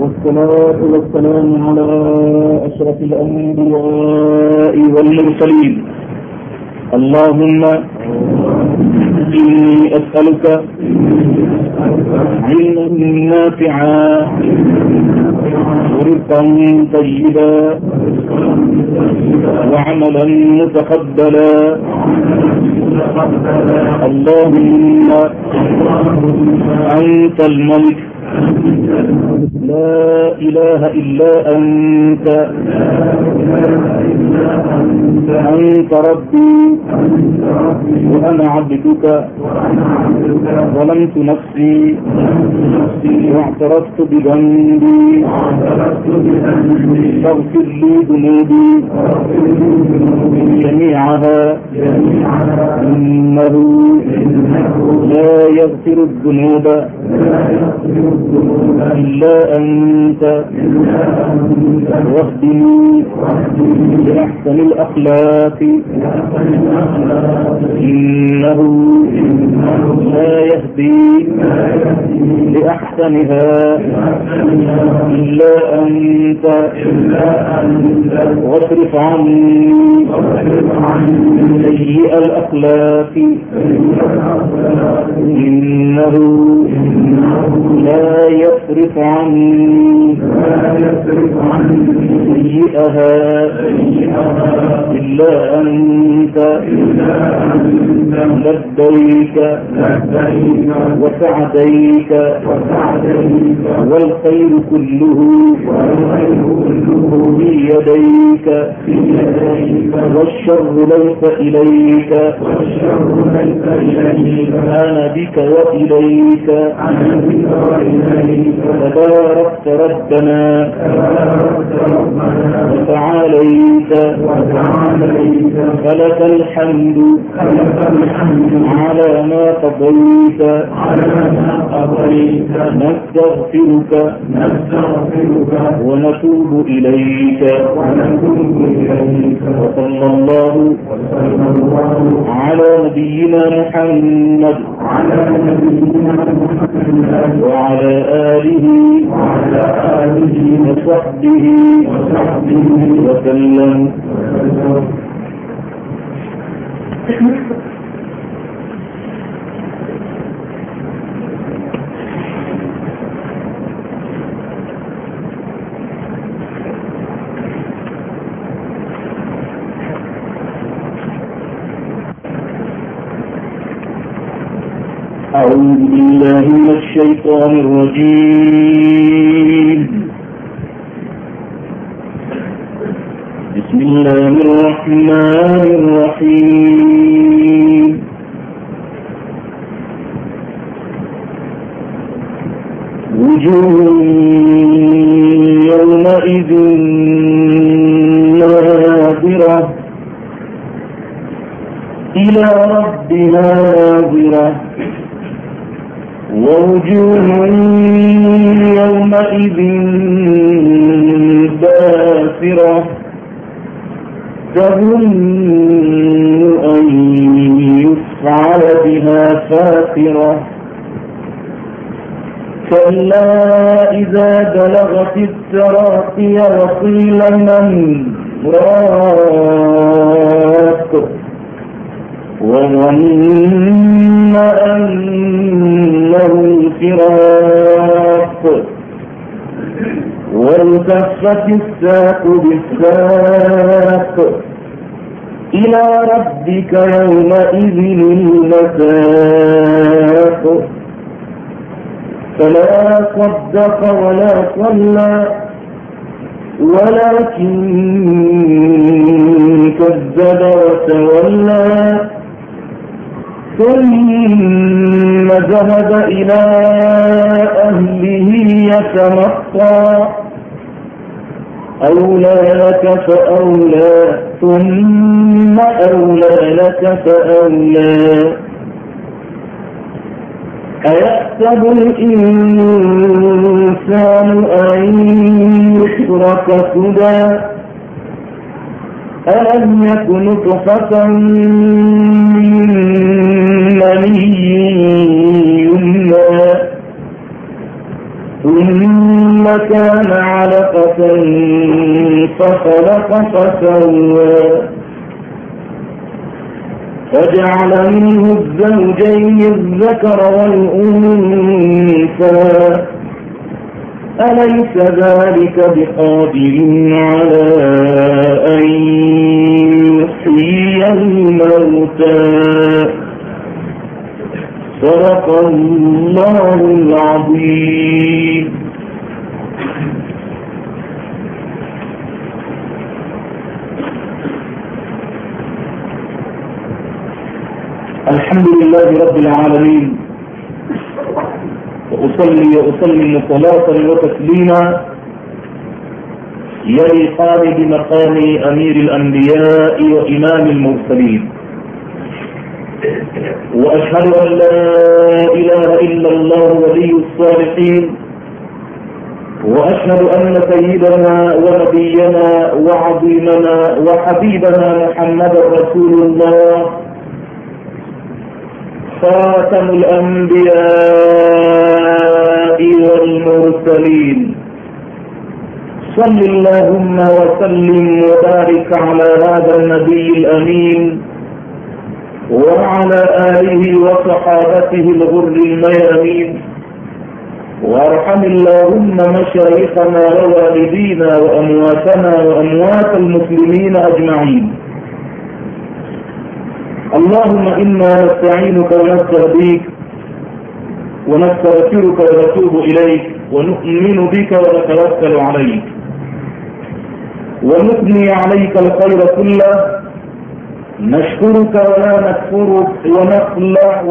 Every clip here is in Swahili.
والصلاة والسلام على أشرف الأنبياء والمرسلين. اللهم إني أسألك علما نافعا ورزقا طيبا وعملا متقبلا. اللهم أنت الملك لا إله إلا أنت. أنت ربي. وأنا عبدك. ظلمت نفسي. واعترفت بذنبي. فاغفر لي ذنوبي. جميعها. إنه لا يغفر الذنوب. إلا أنت. واهدني بأحسن الأخلاق. إنه لا يهدي لأحسنها إلا أنت. واصرف عني سيء الأخلاق. إنه لا يصرف عني سيئها. إلا أنت. لبيك. وسعديك. والخير كله في يديك. والشر ليس إليك. أنا بك وإليك. تباركت ربنا وتعاليت فلك الحمد على ما قضيت نستغفرك ونتوب إليك وصلى الله على نبينا محمد وعلى آله وصحبه وسلم. الشيطان الرجيم. بسم الله الرحمن الرحيم. وجوه التراقي وقيل من راق وظن أنه الفراق والتفت الساق بالساق إلى ربك يومئذ المساق فلا صدق ولا صلى ولكن كذب وتولى ثم ذهب إلى أهله يتمطى. أولى لك فأولى ثم أولى لك فأولى. أيحسب الإنسان أن يترك سدى؟ ألم يكن نطفة من مني يمنى؟ ثم كان علقة فخلق فسوى. فجعل منه الزوجين الذكر والأنثى. أليس ذلك بقادر على أن يحيي الموتى؟ صدق الله العظيم الحمد لله رب العالمين. وأصلي وأسلم صلاة وتسليما. يليقان بمقام أمير الأنبياء وإمام المرسلين. وأشهد أن لا إله إلا الله ولي الصالحين. وأشهد أن سيدنا ونبينا وعظيمنا وحبيبنا محمدا رسول الله. خاتم الأنبياء والمرسلين. صل اللهم وسلم وبارك على هذا النبي الأمين وعلى آله وصحابته الغر الميامين. وارحم اللهم مشايخنا ووالدينا وأمواتنا وأموات المسلمين أجمعين. اللهم إنا نستعينك ونستهديك ونستغفرك ونتوب إليك ونؤمن بك ونتوكل عليك. ونثني عليك الخير كله. نشكرك ولا نكفرك ونخلع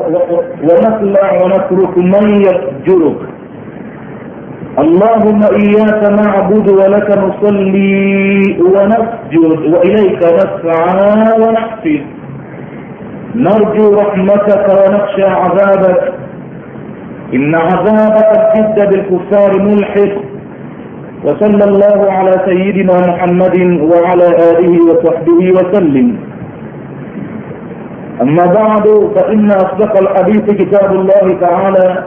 ونخلع ونترك من يفجرك. اللهم إياك نعبد ولك نصلي ونسجد وإليك نسعى ونحفظ. نرجو رحمتك ونخشى عذابك. إن عذابك الجد بالكفار ملحق. وصلى الله على سيدنا محمد وعلى آله وصحبه وسلم. أما بعد فإن أصدق الحديث كتاب الله تعالى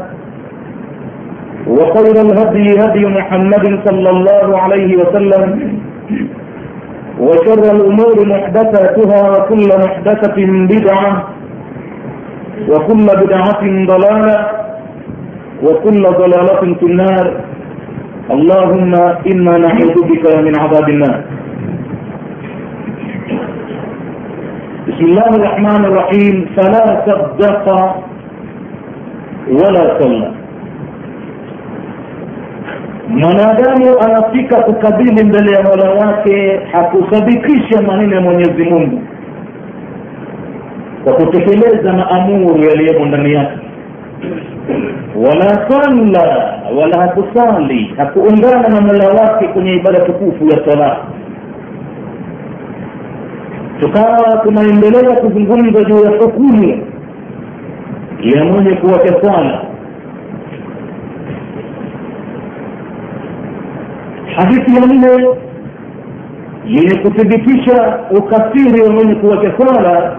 وخير الهدي هدي محمد صلى الله عليه وسلم. وشر الأمور محدثاتها وكل محدثة بدعة وكل بدعة ضلالة وكل ضلالة في النار. اللهم إنا نعوذ بك من عذاب النار. بسم الله الرحمن الرحيم. فلا صدق ولا صلى. Mwanadamu anafika kukabili mbele ya mola wake hakusadikisha maneno ya mwenyezi mungu. Kwa kutekeleza maamuru yaliyomo ndani yake. Wala salla wala hakusali hakuungana na mola wake kwenye ibada tukufu ya sala. Tukawa tunaendelea kuzungumza juu ya hukumu ya mwenye kuwacha sala hadithi ya nne yenye kuthibitisha ukafiri wa mwenye kuwacha swala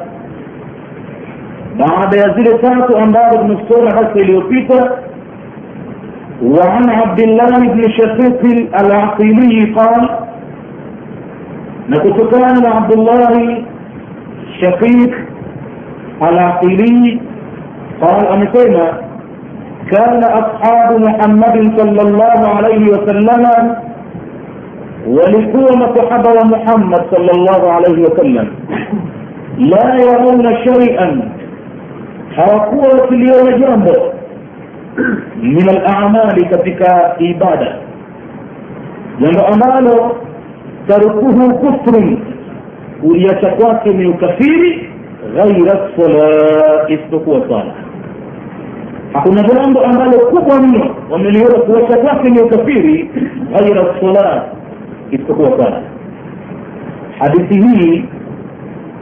baada ya zile tatu ambazo tumesoma hasa iliyopita وعن عبد الله بن شقيق العقيلي قال نكتكان عبد الله شقيق العقيلي قال أمسينا كان أصحاب محمد صلى الله عليه وسلم ولقوم حضر محمد صلى الله عليه وسلم. لا يرون شيئا. هاقوه في اليوم جامبو من الأعمال كتك إبادة. لما اماله تركه كفر. وليتقواك من الكثير غير الصلاة استقوى صالح أقول نجل أمبو أمبو كفر منه. ومن يرك وشتاك من الكثير غير الصلاة. Isipokuwa sala hadithi hii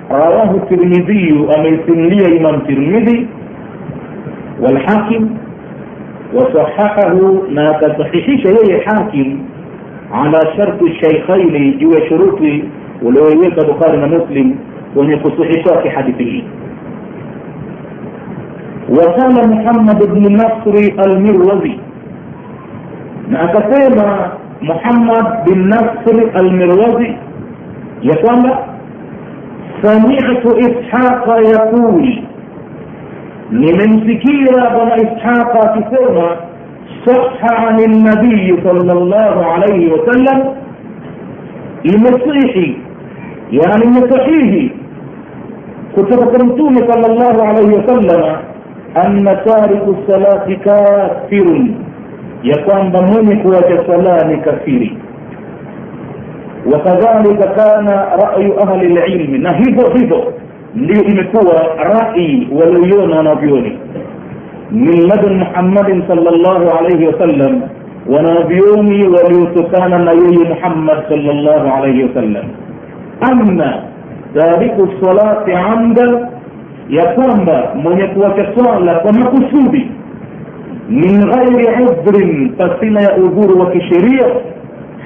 rawahu tirmidhiyu ameisimulia imam tirmidhi walhakim wasahahahu na akasahihisha yeye hakim ala sharti shaykhaini juu ya shuruti ulioiweka bukhari na muslim wenye kusahihisha kwake hadithi hii وقال محمد بن نصر المروزي na akasema bin nasri almirwazi ya kwamba samitu ishaqa yaqul nimemsikia bwana ishaqa akisema saha ani nabiyi sal llahu alaihi wasallam imesihi yani imesahihi kutoka kwa mtume sal llahu alaihi wasallama anna tariku salati kafirun ya kwamba mwenye kuwacha sala ni kafiri wakadhalika kana rayu ahli lilmi na hivyo hivyo ndio imekuwa rai walioiona wanavyoni min ladun muhammadin sal llahu alaihi wasallam wanavyoni waliotokana na yeye muhammad sal llahu alaihi wasallam anna tariku salati amdan ya kwamba mwenye kuwacha swala kwa makusudi من غير عذر تصل أذور وكشرية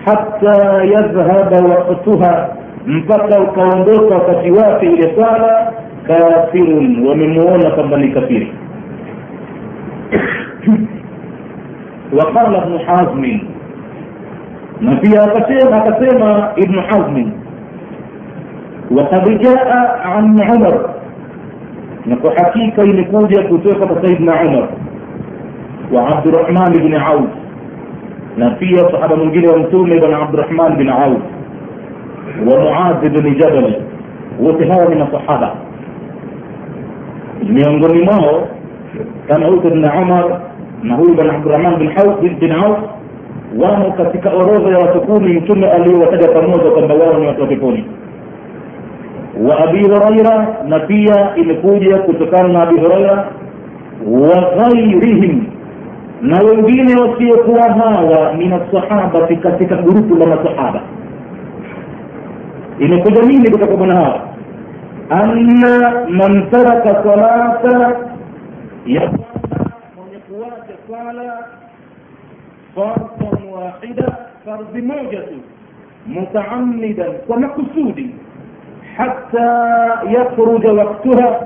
حتى يذهب وقتها مبقى القوندوطة كتوافي رسالة كافر ومن مولى فمن كثير. وقال ابن حزم ما فيها تسيما تسيما ابن حزم وقد جاء عن عمر. نكو حكيكا ينكوجا كتوكا سيدنا عمر. Wa abdurahman bni auf na pia sahaba mwingine wa mtume bwana abdurahman bin auf wa muadhi bni jabal wote hawa ni masahaba miongoni mwao kama huyu saidna umar na huyu bwana abdurahman bin auf bin auf wamo katika orodha ya watu kumi mtume aliyowataja pamoja kwamba wao ni watu wa peponi wa abi huraira na pia imekuja kutokana na abi huraira wa ghairihim na wengine wasiokuwa hawa min assahabati katika grupu la masahaba imekuja nini kutoka bwana hawa anna man taraka salata ya mwenye kuwacha swala fardan wahida fardhi moja tu mutaamidan kwa makusudi hata yakhruja waktuha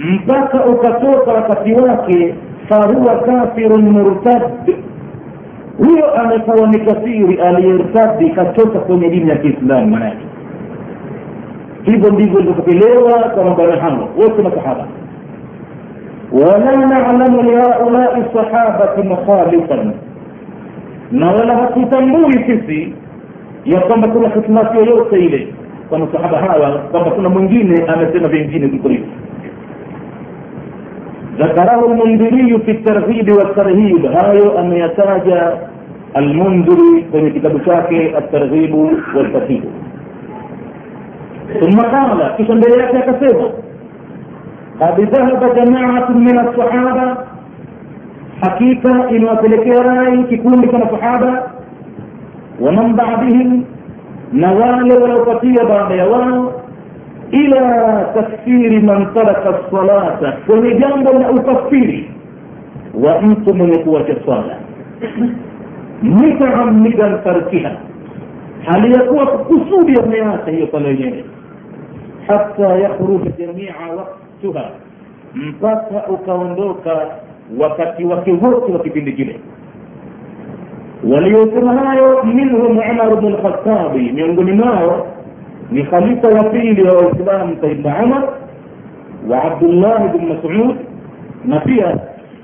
mpaka ukatoka wakati wake fahuwa kafirun murtad. Huyo amekuwa ni kafiri aliyertadi katoka kwenye dini ya kiislamu manake. Hivyo ndivyo ilivyopokelewa kwa mabwana wote masahaba. Wala nalamu lihaulai sahabati mukhalifan na wala hatutambui sisi ya kwamba kuna hitilafu yoyote ile kwa masahaba hawa kwamba kuna mwingine amesema vingine kuliko ذكره المنذري في الترغيب والترهيب. هايو أن يتاج المنذري في كتاب شاكي الترغيب والترهيب. ثم قال في شمبريات كثيرة قد ذهب جماعة من الصحابة حقيقة إن وتلكي رأي كيكون كما صحابة ومن بعدهم نوال ولو فتي بعد يوال ila takfiri man taraka salata kwenye jambo la ukafiri wa mtu mwenye kuwacha swala. Mutaamidan tarkiha hali ya kuwa kusudi ameacha hiyo swala yenyewe. Hata yakhruja jamia waktuha mpaka ukaondoka wakati wake wote wa kipindi kile. Waliosema hayo minhum umar bnu lkhatabi miongoni mwao wa pili wa waislamu saidna umar wa abdullahi bn masud na pia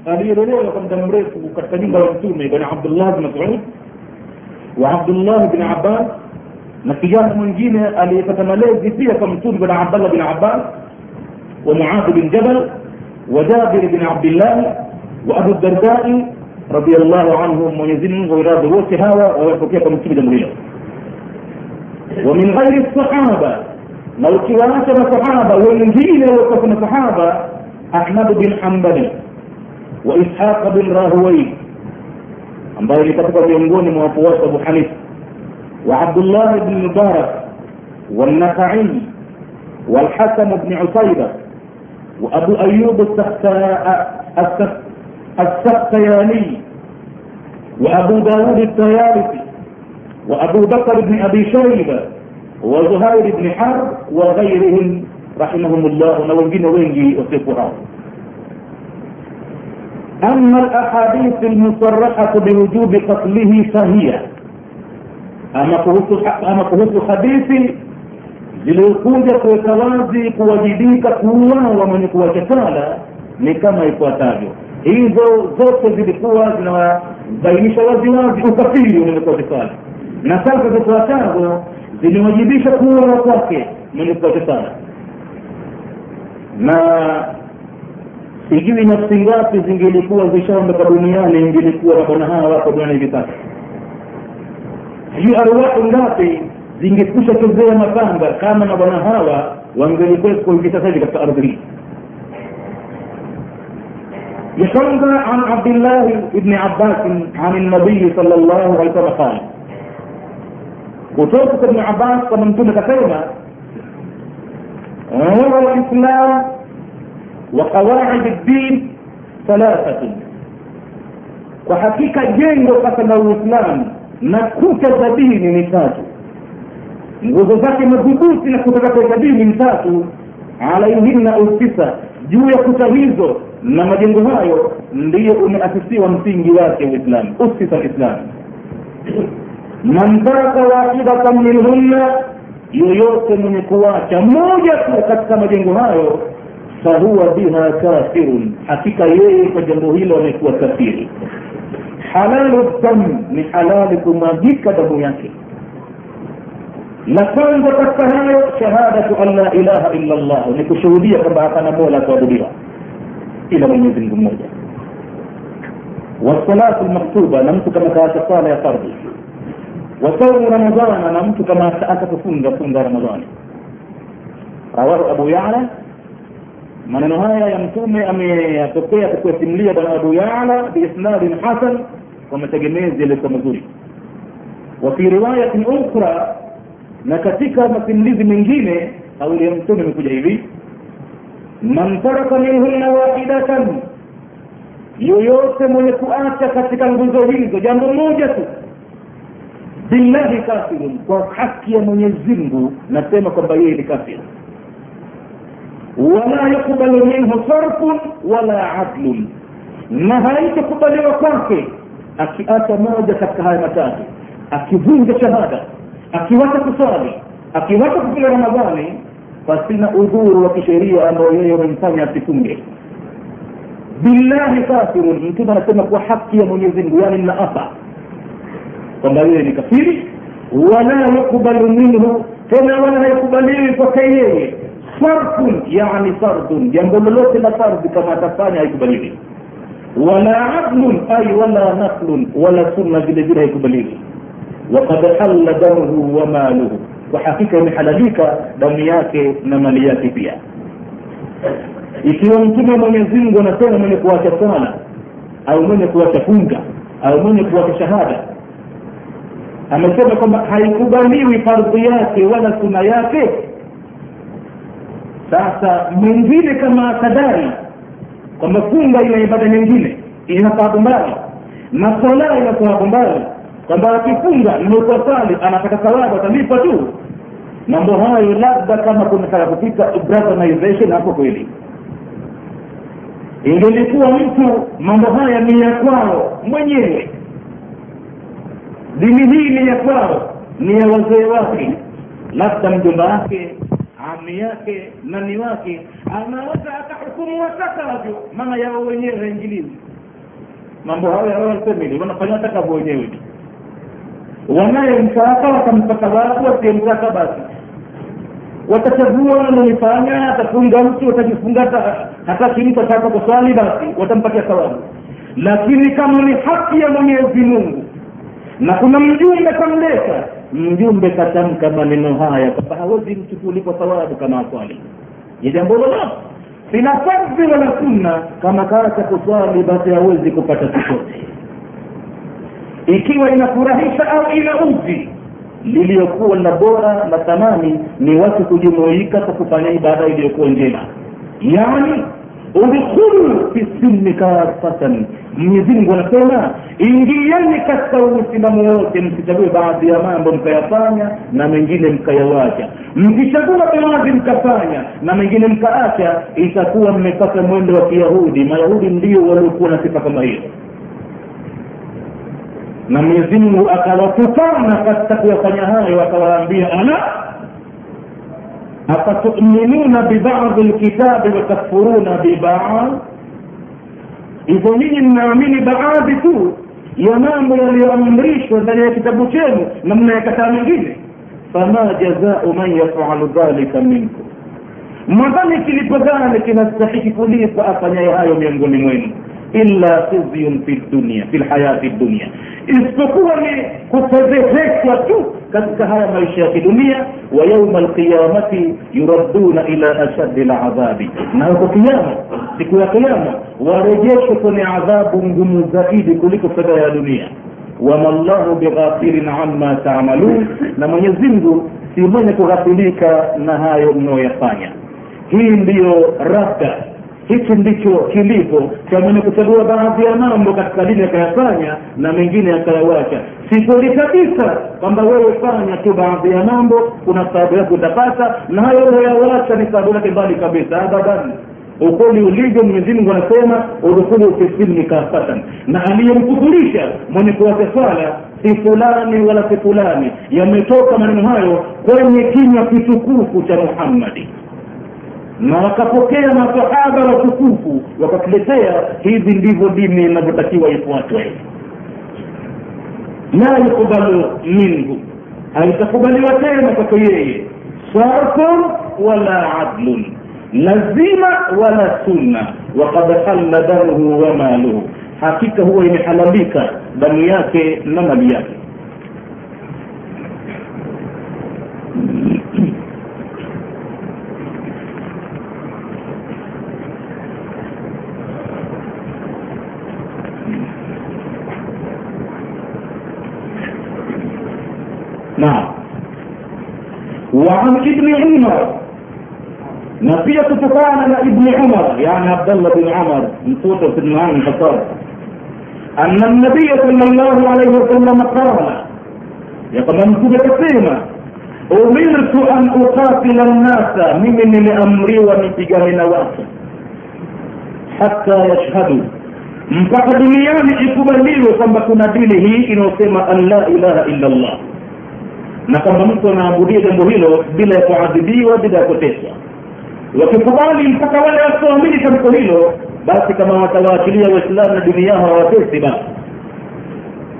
aliyelelewa kwa muda mrefu katika nyumba ya mtume bwana abdullah bn masud wa abdullah bn abbas na kijana mwingine aliyepata malezi pia kwa mtume bwana abdallah bin abbas wa muadhi bin jabal wa jabir bin abdillah wa abu dardai radiallahu anhum mwenyezi mungu wairadhi wote hawa wamepokea kwa mtume jambo hilo ومن غير الصحابة لو kiwaachana sahaba wengine walikuwa kuna sahaba ahmad bin hambali wa ishaq bin rahwai ambaye ni katika miongoni mwa wafuasi abu hanifa wa abdullah bin mubarak والنخعي والحكم بن عتيبة وأبو أيوب السختياني وأبو داود التيالسي وأبو بكر بن أبي شيبة وزهير بن حرب وغيرهم رحمهم الله wengi wasiokuwa hao أما الأحاديث المصرحة بوجوب قتله فهي hadithi zilizokuja kuweka wazi kuwajibika kuuawa mwenye kuwacha sala ni kama ifuatavyo hizo zote zilikuwa zinabainisha waziwazi ukafiri mwenye kuwacha sala na sasa zifuatazo zimewajibisha kuuawa kwake mwenye kuwacha sala na sijui nafsi ngapi zingelikuwa zishaondoka duniani ingelikuwa mabwana hawa wako duniani hivi sasa sijui arwahu ngapi zingekusha chezea mapanga kama mabwana hawa wangelikuwepo hivi sasa hivi katika ardhi hii يشرب عن عبد الله بن عباس عن النبي صلى الله عليه وسلم قال kutoka kwa ibn abbas kwamba mtume akasema huwa lislam wa qawaid ddin thalathatun. Kwa hakika jengo sasa la uislamu na kuta za dini ni tatu. Nguzo zake madhubuti na kuta zake za dini ni tatu. Alaihinna usisa juu ya kuta hizo na majengo hayo ndiyo umeasisiwa msingi wake uislamu usisa lislamu man taraka wahidatan minhunna yoyote mwenye kuwacha moja tu katika majengo hayo fahuwa biha kafirun. Hakika yeye kwa jambo hilo amekuwa kafiri. Halalu dam ni halali kumwagika damu yake. La kwanza katika hayo shahadatu an la ilaha illa llah ni kushuhudia kwamba hapana mola kuabudiwa ila mwenyezi mungu mmoja. Wasalatu lmaktuba na mtu kama kaacha sala ya fardhi wasaumu ramadana na mtu kama ata kufunga funga ramadhani. Rawahu abu yala. Maneno haya ya mtume ameyapokea kukuasimulia bwana abu yala biisnadin hasan kwa mategemezi yaliyokuwa mazuri. Wa fi riwayatin ukhra na katika masimulizi mengine kauli ya mtume imekuja hivi. Man taraka minhunna wahidatan yoyote mwenye kuacha katika nguzo hizo jambo moja tu billahi kafirun. Kwa haki ya mwenyezi mungu nasema kwamba yeye ni kafir. Wala yukbalu minhu sarfun wala adlun. Na haitakubaliwa kwake akiacha moja katika haya matatu. Akivunja shahada akiwacha kuswali akiwacha kufunga ramadhani pasina udhuru wa kisheria ambayo yeye wamemfanya asifunge. Billahi kafirun. Mtume anasema kwa haki ya mwenyezi mungu yani mnaapa kwamba yeye ni kafiri wala yukbalu minhu tena wala haikubaliwi kwake yeye. Sarfun yani fardun jambo lolote la fardhi kama atafanya haikubaliwi. Wala adlun ay wala naflun wala sunna vile vile haikubaliwi. Wakad halla damuhu wa maluhu. Kwa hakika imehalalika damu yake na mali yake pia. Ikiwa mtume mwenyezi mungu anasema mwenye kuwacha swala au mwenye kuwacha funga au mwenye kuwacha shahada amesema kwamba haikubaliwi fardhi yake wala suna yake. Sasa mwingine kama akadai kwamba funga ina ibada nyingine ina thawabu mbali. Na sala ina mbali kwamba akifunga nimekuasali anapata thawabu atalipa tu. Mambo hayo labda kama kunataka kupita brathanization hapo kweli. Ingelikuwa mtu mambo haya ni ya kwao mwenyewe dini hii ni ya kwao ni ya wazee wake. Labda mjomba wake ami yake nani wake anaweza akahukumu watakavyo maana yao wenyewe haingilizi mambo hayo yawasemili wanafanya watakavyo wenyewe wanayemtaka watampata watu wasiyemtaka basi. Watachagua wanalifanya atafunga mtu watajifunga hataki mtu ataka kuswali basi watampatia thawabu. Lakini kama ni haki ya mwenyezi mungu na kuna mjumbe kamleta mjumbe katamka maneno haya kwamba hawezi mtu kulipwa thawabu kama aswali. Ni jambo lolote. Sina fardhi wala sunna kama kaacha kuswali basi hawezi kupata chochote. Ikiwa inafurahisha au inauzi liliyokuwa na bora na thamani ni watu kujumuika kwa kufanya ibada iliyokuwa njema. Yaani udkhulu fi silmi kafatan mwenyezimngu anasema ingieni katika uislamu wote msichague baadhi ya mambo mkayafanya na mengine mkayawacha. Mkichagua baadhi mkafanya na mengine mkaacha itakuwa mmepata mwendo wa kiyahudi. Mayahudi ndio waliokuwa na sifa kama hiyo. Na mwenyezimngu akawatukana katika kuyafanya hayo akawaambia ala afatuminuna bibadhi lkitabi watakfuruna bibadh hivyo nyinyi mnaamini baadhi tu ya mambo yaliyoamrishwa ndani ya kitabu chenu na mnayakataa mengine. Fama jazau man yafalu dhalika minkum mwadhani kilipo gani kinastahiki kulipa afanyaye hayo miongoni mwenu إلا خزي في الدنيا في الحياة في الدنيا. إستقوى لي كتبهيك وشو كتك الدنيا ويوم القيامة يردون إلى أشد العذاب. ما هو قيامة؟ سكوى قيامة. ورجيشكني عذاب زائد كلك في الدنيا. وما الله بغافل عما تعملون. لما يزمد في من نهاية من يفانيا هين ديو رفتا hichi ndicho kilivyo cha mwenye kuchagua baadhi ya mambo katika dini akayafanya na mengine akayawacha. Si kabisa kwamba wewe fanya tu baadhi ya mambo kuna sababu yake utapata na hayo uyawacha ni sababu yake mbali kabisa abadan. Ukweli ulivyo mwenyezimungu anasema udkhulu fi silmi na aliyemkufurisha mwenye kuwacha swala si fulani wala si fulani yametoka maneno hayo kwenye kinywa kitukufu cha muhammadi na wakapokea masahaba watukufu wakatuletea hivi ndivyo dini inavyotakiwa ifuatwe. La yukbalu minhu. Haitakubaliwa tena kwake yeye. Sarfun wala adlun. Lazima wala sunna. Wakad halla damuhu wa maluhu. Hakika huwa imehalalika damu yake na mali yake وعن ابن عمر. نفية تفاعل ابن عمر. يعني عبد الله بن عمر. مصوت في المعاني الخطاب أن النبي صلى الله عليه وسلم قال يقول من كسيما أمرت أن أقاتل الناس ممن لأمري ونبيجرين وقت حتى يشهدوا. mpaka duniani ikubaliwe kwamba kuna dini hii inayosema an la ilaha illa allah na kwamba mtu anaabudia jambo hilo bila ya kuadhibiwa bila ya kuteswa. Wakikubali mpaka wale wasioamini tamko hilo basi kama watawaachilia waislamu na dini yao hawatesi basi.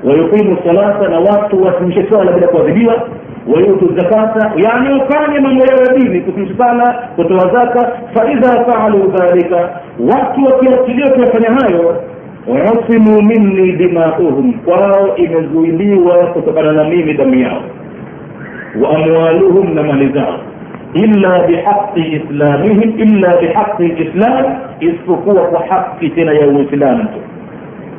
Wayuqimu salata na watu wasimishe swala bila kuadhibiwa. Wayutu zakata yani ufanye mambo yao ya dini kusimisha sala kutoa zaka. Faidha faalu dhalika watu wakiachilia kuyafanya hayo usimu minni dimauhum kwao imezuiliwa kutokana na mimi damu yao وأموالهم لما نزعوا إلا بحق إسلامهم إلا بحق الإسلام اذ اسفقوا حق تنا يوم الإسلام.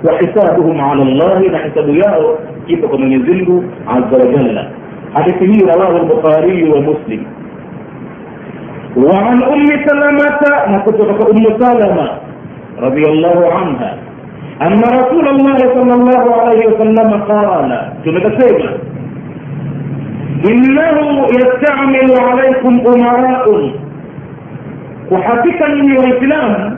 وحسابهم على الله نحسب ياه كيف كما ينزلوا عز وجل. حديث رواه البخاري ومسلم. وعن أم سلمة نكتبك أم سلمة رضي الله عنها أن رسول الله صلى الله عليه وسلم قال كما تسيبه innahu yastamilu alaikum umarau kwa hakika nyinyi waislamu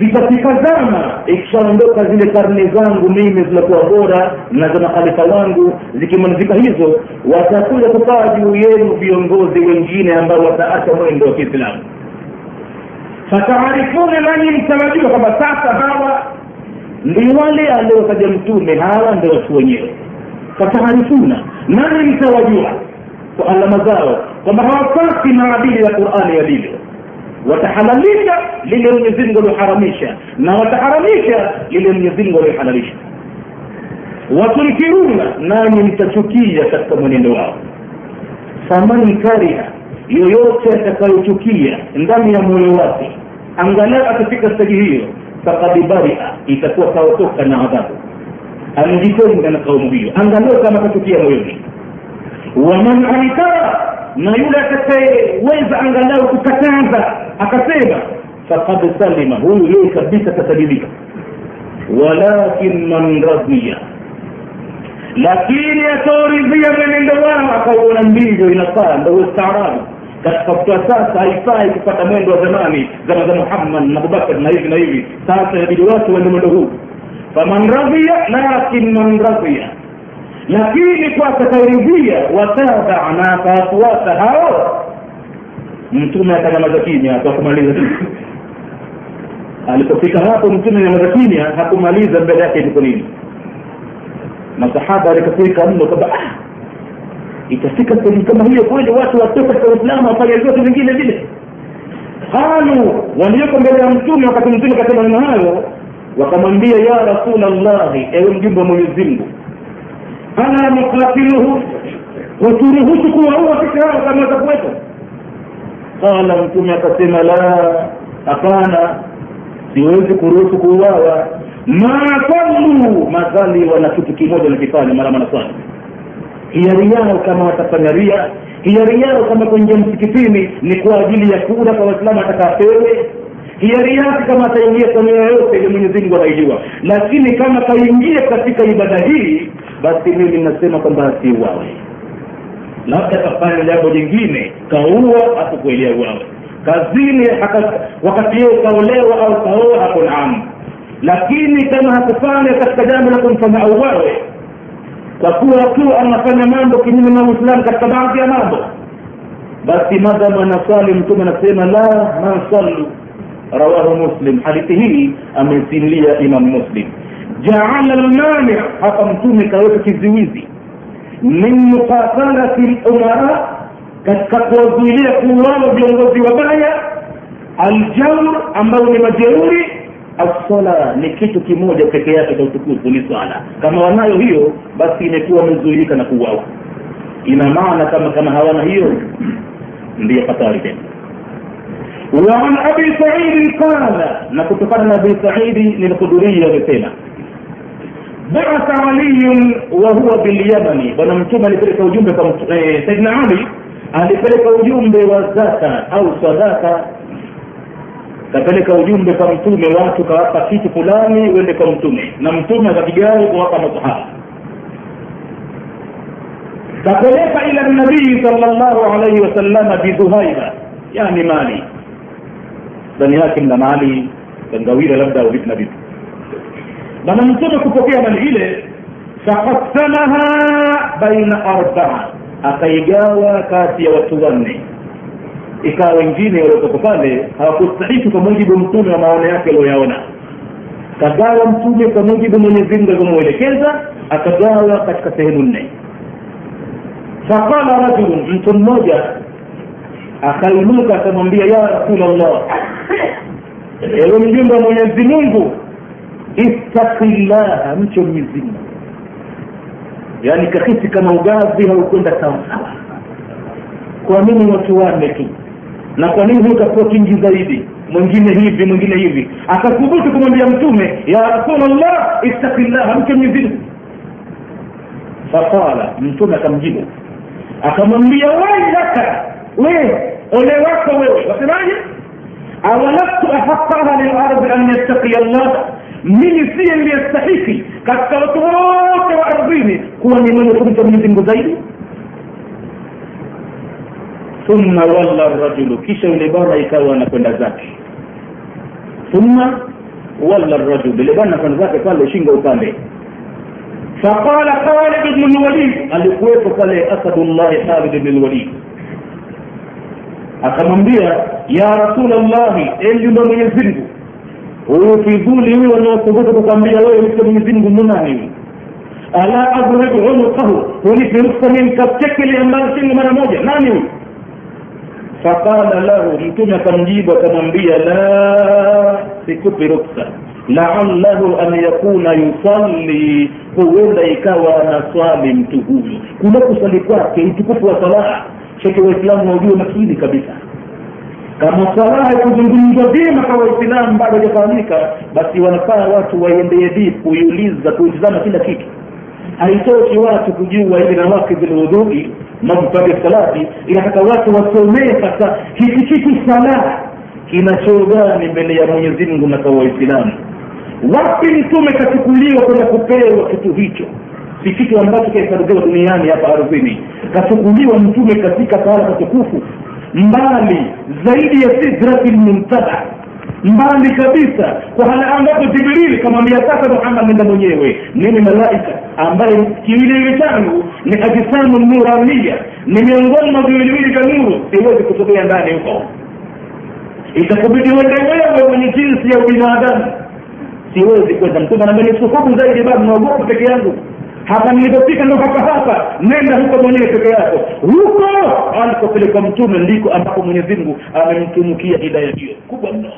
zitafika zama ikishaondoka zile karne zangu mimi zinakuwa bora na za makhalifa wangu zikimalizika hizo watakuja kukaa juu yenu viongozi wengine ambao wataacha mwendo wa kiislamu. Fataarifuna nanyi mtawajua kwamba sasa hawa ndi wale aliotaja mtume hawa ndio watu wenyewe. Fataarifuna nani mtawajua kwa alama zao kwamba hawafasi maadili ya qurani yalivyo watahalalisha lile mwenyezi mungu alioharamisha na wataharamisha lile mwenyezi mungu aliohalalisha watunkiruna nani mtachukia katika mwenendo wao. Faman kariha yoyote atakayochukia ndani ya moyo wake angalau akifika staji hiyo fakad baria itakuwa kaotoka na adhabu. Amejitenga na kaumu hiyo. Angalau kama kachukia moyoni waman ankara na yule atakayeweza angalau kukataza akasema faqad salima huyu yeye kabisa atasalimika. Walakin man radhiya lakini atauridhia mwenendo wao akauona ndivyo inafaa ndo ustaarabu. Katika kutoa sasa haifai kupata mwendo wa zamani zama za muhammad na abubakar na hivi na hivi. Sasa inabidi watu waende mwendo huu. Faman radhiya lakin man radhiya lakini kwa atakayeridhia watabaa na akawafuata hao. Mtume akanyamaza kimya akakumaliza alipofika hapo mtume nyamaza kimya hakumaliza mbele yake iko nini. Masahaba alikafika mno kwamba ah, itafika sehemu kama hiyo kweli watu watoka katika uislamu wafanya vyote vingine vile? Qalu walioko mbele ya mtume wakati mtume kasema maneno hayo wakamwambia ya rasulllahi ewe mjumbe wa mwenyezi mungu ana nukatiluhu waturuhusu kuwaua katika hao kama watakuwepo qala mtume akasema la hapana. Siwezi kuruhusu kuuawa. Ma madhali wana kitu kimoja nakifanya mara hiari yao kama watafanya ria hiari yao kama kuingia msikitini ni kwa ajili ya kura kwa waislamu atakapewe. Hiari yake kama ataingia kwa nia yoyote ile mwenyezi anaijua. Lakini kama kaingia katika ibada hii basi mimi nasema kwamba asiuawe labda kafanya jambo jingine kaua akukuelia uawe kazini wakati hiyo kaolewa au kaoa hapo naam. Lakini kama hakufanya katika jambo la kumfanya auawe kwa kuwa akiwa anafanya mambo kinyume na uislamu katika baadhi ya mambo basi madamu anaswali mtume anasema la mansallu rawahu muslim. Hadithi hii amesimulia imam muslim jaala lmani hapa mtume kaweka kiziwizi min muqatalati lumara katika kuwazuilia kuuawa viongozi wabaya aljaur ambayo ni majeuri assala ni kitu kimoja peke yake cha utukufu ni swala kama wanayo hiyo basi imekuwa wamezuilika na kuuawa ina maana kama kama hawana hiyo ndiyo hatari tena وعن ابي سعيد قال نكتفنا ابي سعيد للخدري amesema بعث علي وهو باليمن bwana mtume alipeleka ujumbe kwa saidina ali alipeleka ujumbe wa zaka au sadaka kapeleka ujumbe kwa mtume watu kawapa kitu fulani uende kwa mtume na mtume akakigawa kuwapa masahaba kapeleka ila nabii sallallahu alaihi wasallama bidhuhaiba yani mali ndani yake mna mali ngawira labda au vitu na vitu bana mtume kupokea mali ile fakasamaha baina arbaa akaigawa kati ya watu wanne. Ikawa wengine waliotoko pale hawakustahiki kwa mujibu mtume wa maono yake aliyoyaona. Kagawa mtume kwa mujibu mwenyezi mungu alivyomwelekeza akagawa katika sehemu nne. Faqala rajulun mtu mmoja akainuka akamwambia ya rasulllah ewe mjumbe wa mwenyezi mungu ittaqillaha mche mwenyezi mungu. Yaani kahisi kama ugavi haukwenda sawasawa kwa nini watu wanne tu. Na kwa nini huyu kapewa kingi zaidi? Mwingine hivi mwingine hivi. Akathubutu kumwambia mtume ya rasulllah ittaqillaha mche mwenyezi mungu. Faqala mtume akamjibu. Akamwambia wailaka we ole wako wewe. Wasemaje? Awalastu ahaqaha ahli lardhi an yattaqiya llah mimi siye niliyestahiki katika watu wote wa ardhini kuwa ni mwenye kumcha mwenyezi zaidi. Thumma walla rajulu kisha yule bwana ikawa anakwenda zake. Thumma walla rajulu yule bwana anakwenda zake pale shinga upande. Faqala khalid bnu lwalid alikuwepo pale asadullahi khalid bn lwalid akamwambia ya rasul llahi enyumba mungu huyu fidhuli huyu wanaothubutu kukwambia wewe mtu mwenyezi mungu munani ala adribu unuqahu hunipe ruksa nimkaptekele ambayo shingo mara moja. Nani huyu? Faqala lahu mtume akamjibu akamwambia la sikupi ruksa. Laallahu an yakuna yusalli huenda ikawa anaswali mtu huyu. Kuna kusali kwake utukufu wa salaa sheke waislamu waujue makini kabisa kama swala kuzungumzwa vyema kwa waislamu bado hajafahamika basi wanafaa watu waendee dip kuiuliza kuitizama kila kitu. Haitoshi watu kujua ile nawakidhi lwudhui mabtadi salati inataka watu wasomee sasa hiki kitu sala. Kinachogani mbele ya mwenyezi mungu na kwa waislamu. Wapi mtume kachukuliwa kwenda kupewa kitu hicho? Si kitu ambacho kahifadhiwa duniani hapa ardhini. Kachukuliwa mtume katika pahala patukufu mbali zaidi ya sidrati muntaha mbali kabisa. Kwa hala ambapo jibrili kamwambia sasa muhammad nenda mwenyewe mimi malaika ambaye kiwiliwili changu ni ajisamu nurania ni miongoni mwa viwiliwili vya nuru siwezi kutokea ndani huko. Itakubidi uende wewe mwenye jinsi ya ubinadamu. Siwezi kwenda. Mtume anaambia ni suhubu zaidi bado naogopa peke yangu hapa nilipofika ndo hapa hapa. Nenda huko mwenyewe peke yako. Huko alikopelekwa mtume ndiko ambapo mwenyezi mungu amemtunukia hidaya hiyo kubwa mno.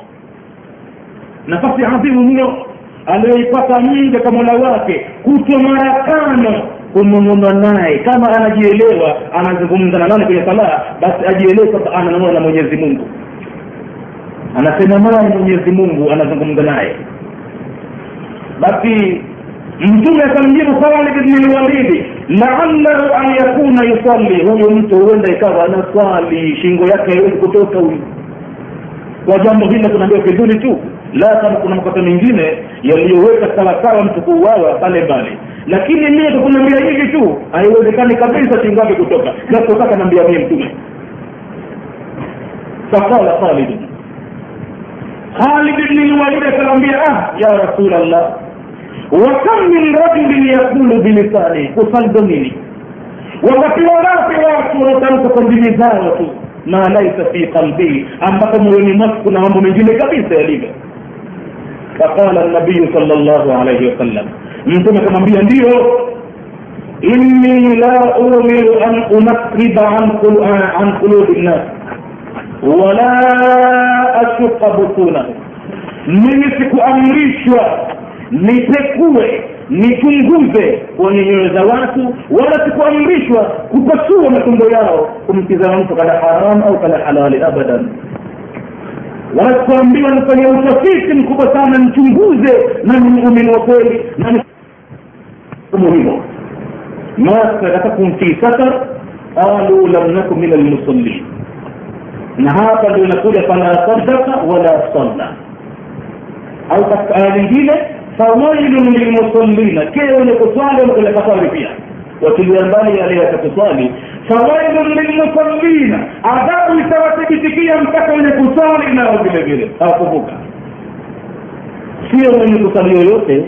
Nafasi adhimu mno aliyoipata nyingi kwa mola wake kutwa mara tano kunung'unwa naye. Kama anajielewa anazungumza na nani kwenye salaa basi ajielewe kwamba ananunua na mwenyezi mungu. Anasema naye mwenyezi mungu anazungumza naye. Basi mtume akamjibu khalid bni lwalidi laallahu an yakuna yusalli. Huyu mtu huenda ikawa anaswali shingo yake haiwezi kutoka huyu. Kwa jambo hili tunaambia fidhuli tu. La kama kuna makosa mengine yaliyoweka sawasawa mtu kuuawa pale mbali. Lakini mie tukunaambia hivi tu haiwezekani kabisa shingo yake kutoka. Nasotaka naambia mie mtume. Faqala khalid. Khalid bni lwalidi akamwambia ah ya rasul allah wakam min rajulin yakulu bilisani kusaldo nini? Wakati wangapi watu wanatamka kwa ndimi zao tu ma laisa fi qalbihi ambapo moyoni mwake kuna mambo mengine kabisa yalivyo. Faqala nabiyu sal llahu alaihi wasallam mtume akamwambia ndiyo inni la umiru an unakriba an qulubi nnas wala ashuqa butunahum mimi sikuamrishwa nipekue nichunguze kwenye nyoyo za watu wala sikuamrishwa kupasua matumbo yao kumtizama mtu kana haram au kana halali abadan. Wala sikuambiwa nifanye utafiti mkubwa sana nichunguze na ni muumini wa kweli na umuhimu ma salakakum fi safar qalu lam nakum min almusallin na hapa ndio inakuja fala sadaka wala salla. Au katika aya nyingine fawailun lilmusallina kile wenye kuswali kule kaswali pia. Watilia mbali yale yatakuswali fawailun lilmusallina adhabu itawathibitikia mpaka wenye kuswali nao vile vile. Hawakumbuka. Sio wenye kusali yoyote.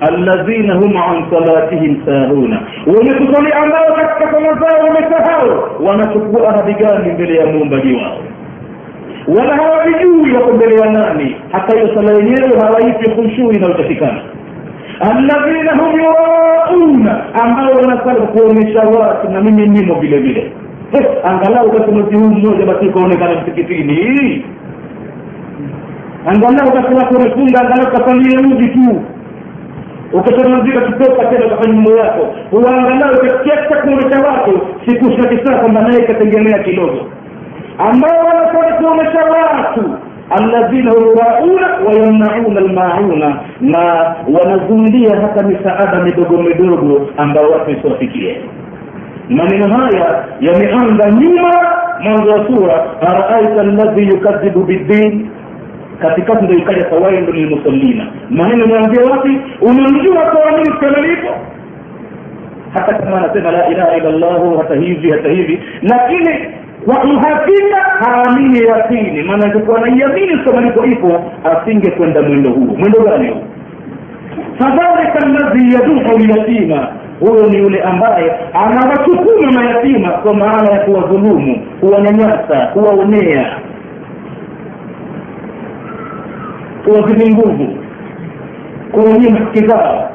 Alladhina hum an salatihim sahuna. Wenye kusali ambao katika sala zao wamesahau wanachukua ahadi gani mbele ya muumbaji wao wala hawavijui wako mbele ya nani. Hata hiyo sala yenyewe hawaipi khushui inayotakikana alladhina hum yurauna ambao wanasali kuonyesha watu na mimi nimo vile vile. Angalau basi mwezi huu mmoja basi ukaonekana msikitini. Angalau basi watu wamefunga angalau kasalie uji tu. Ukatamazika kitoka tena ukafanya mambo yako. Uangalau kiasi kuonyesha watu siku shakisa kwamba naye ikategemea kidogo ambao wanafanya kuonyesha watu. Alladhina yurauna wayamnauna almauna na wanazuilia hata misaada midogo midogo ambayo watu isiwafikie. Maneno haya yameanza nyuma mwanzo wa sura araaita alladhi yukadhibu biddin? Katikati ndo ikaja fawailu lilmusallina maneno mwambia wapi? Unamjua kuamini kikamilifu hata kama anasema la ilaha illa llahu hata hivi hata hivi. Lakini kwa uhakika haamini yakini maana ingekuwa naiamini mkamalipo ipo asinge kwenda mwendo huo mwendo gani huo fadhalika alladhi yaduhu lyatima. Huyo ni yule ambaye anawasukuma mayatima kwa maana ya kuwadhulumu kuwanyanyasa kuwaonea. Kuwazidi nguvu. Kuwanyima haki zao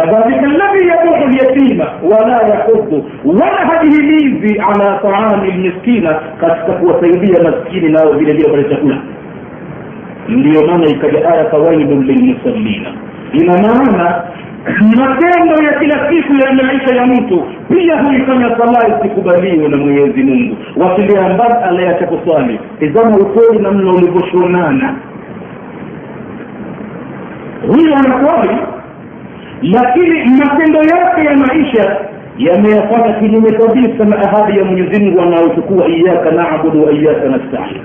kadhalika alladhi yaduhu lyatima wala yahuddu wala hajihimizi ala taami lmiskina katika kuwasaidia maskini nao vile vile pale chakula. Ndiyo maana ikaja aya fawailun lilmusallina ina maana matendo ya kila siku ya maisha ya mtu pia huifanya sala isikubaliwe na mwenyezi mungu. Wasilia mbali anayeacha kuswali tizama ukweli namna ulivyoshonana. Huyo anaswali lakini matendo yake ya maisha yameyafanya kinyume kabisa na ahadi ya mwenyezi mungu anayochukua iyaka nabudu wa iyaka nastain.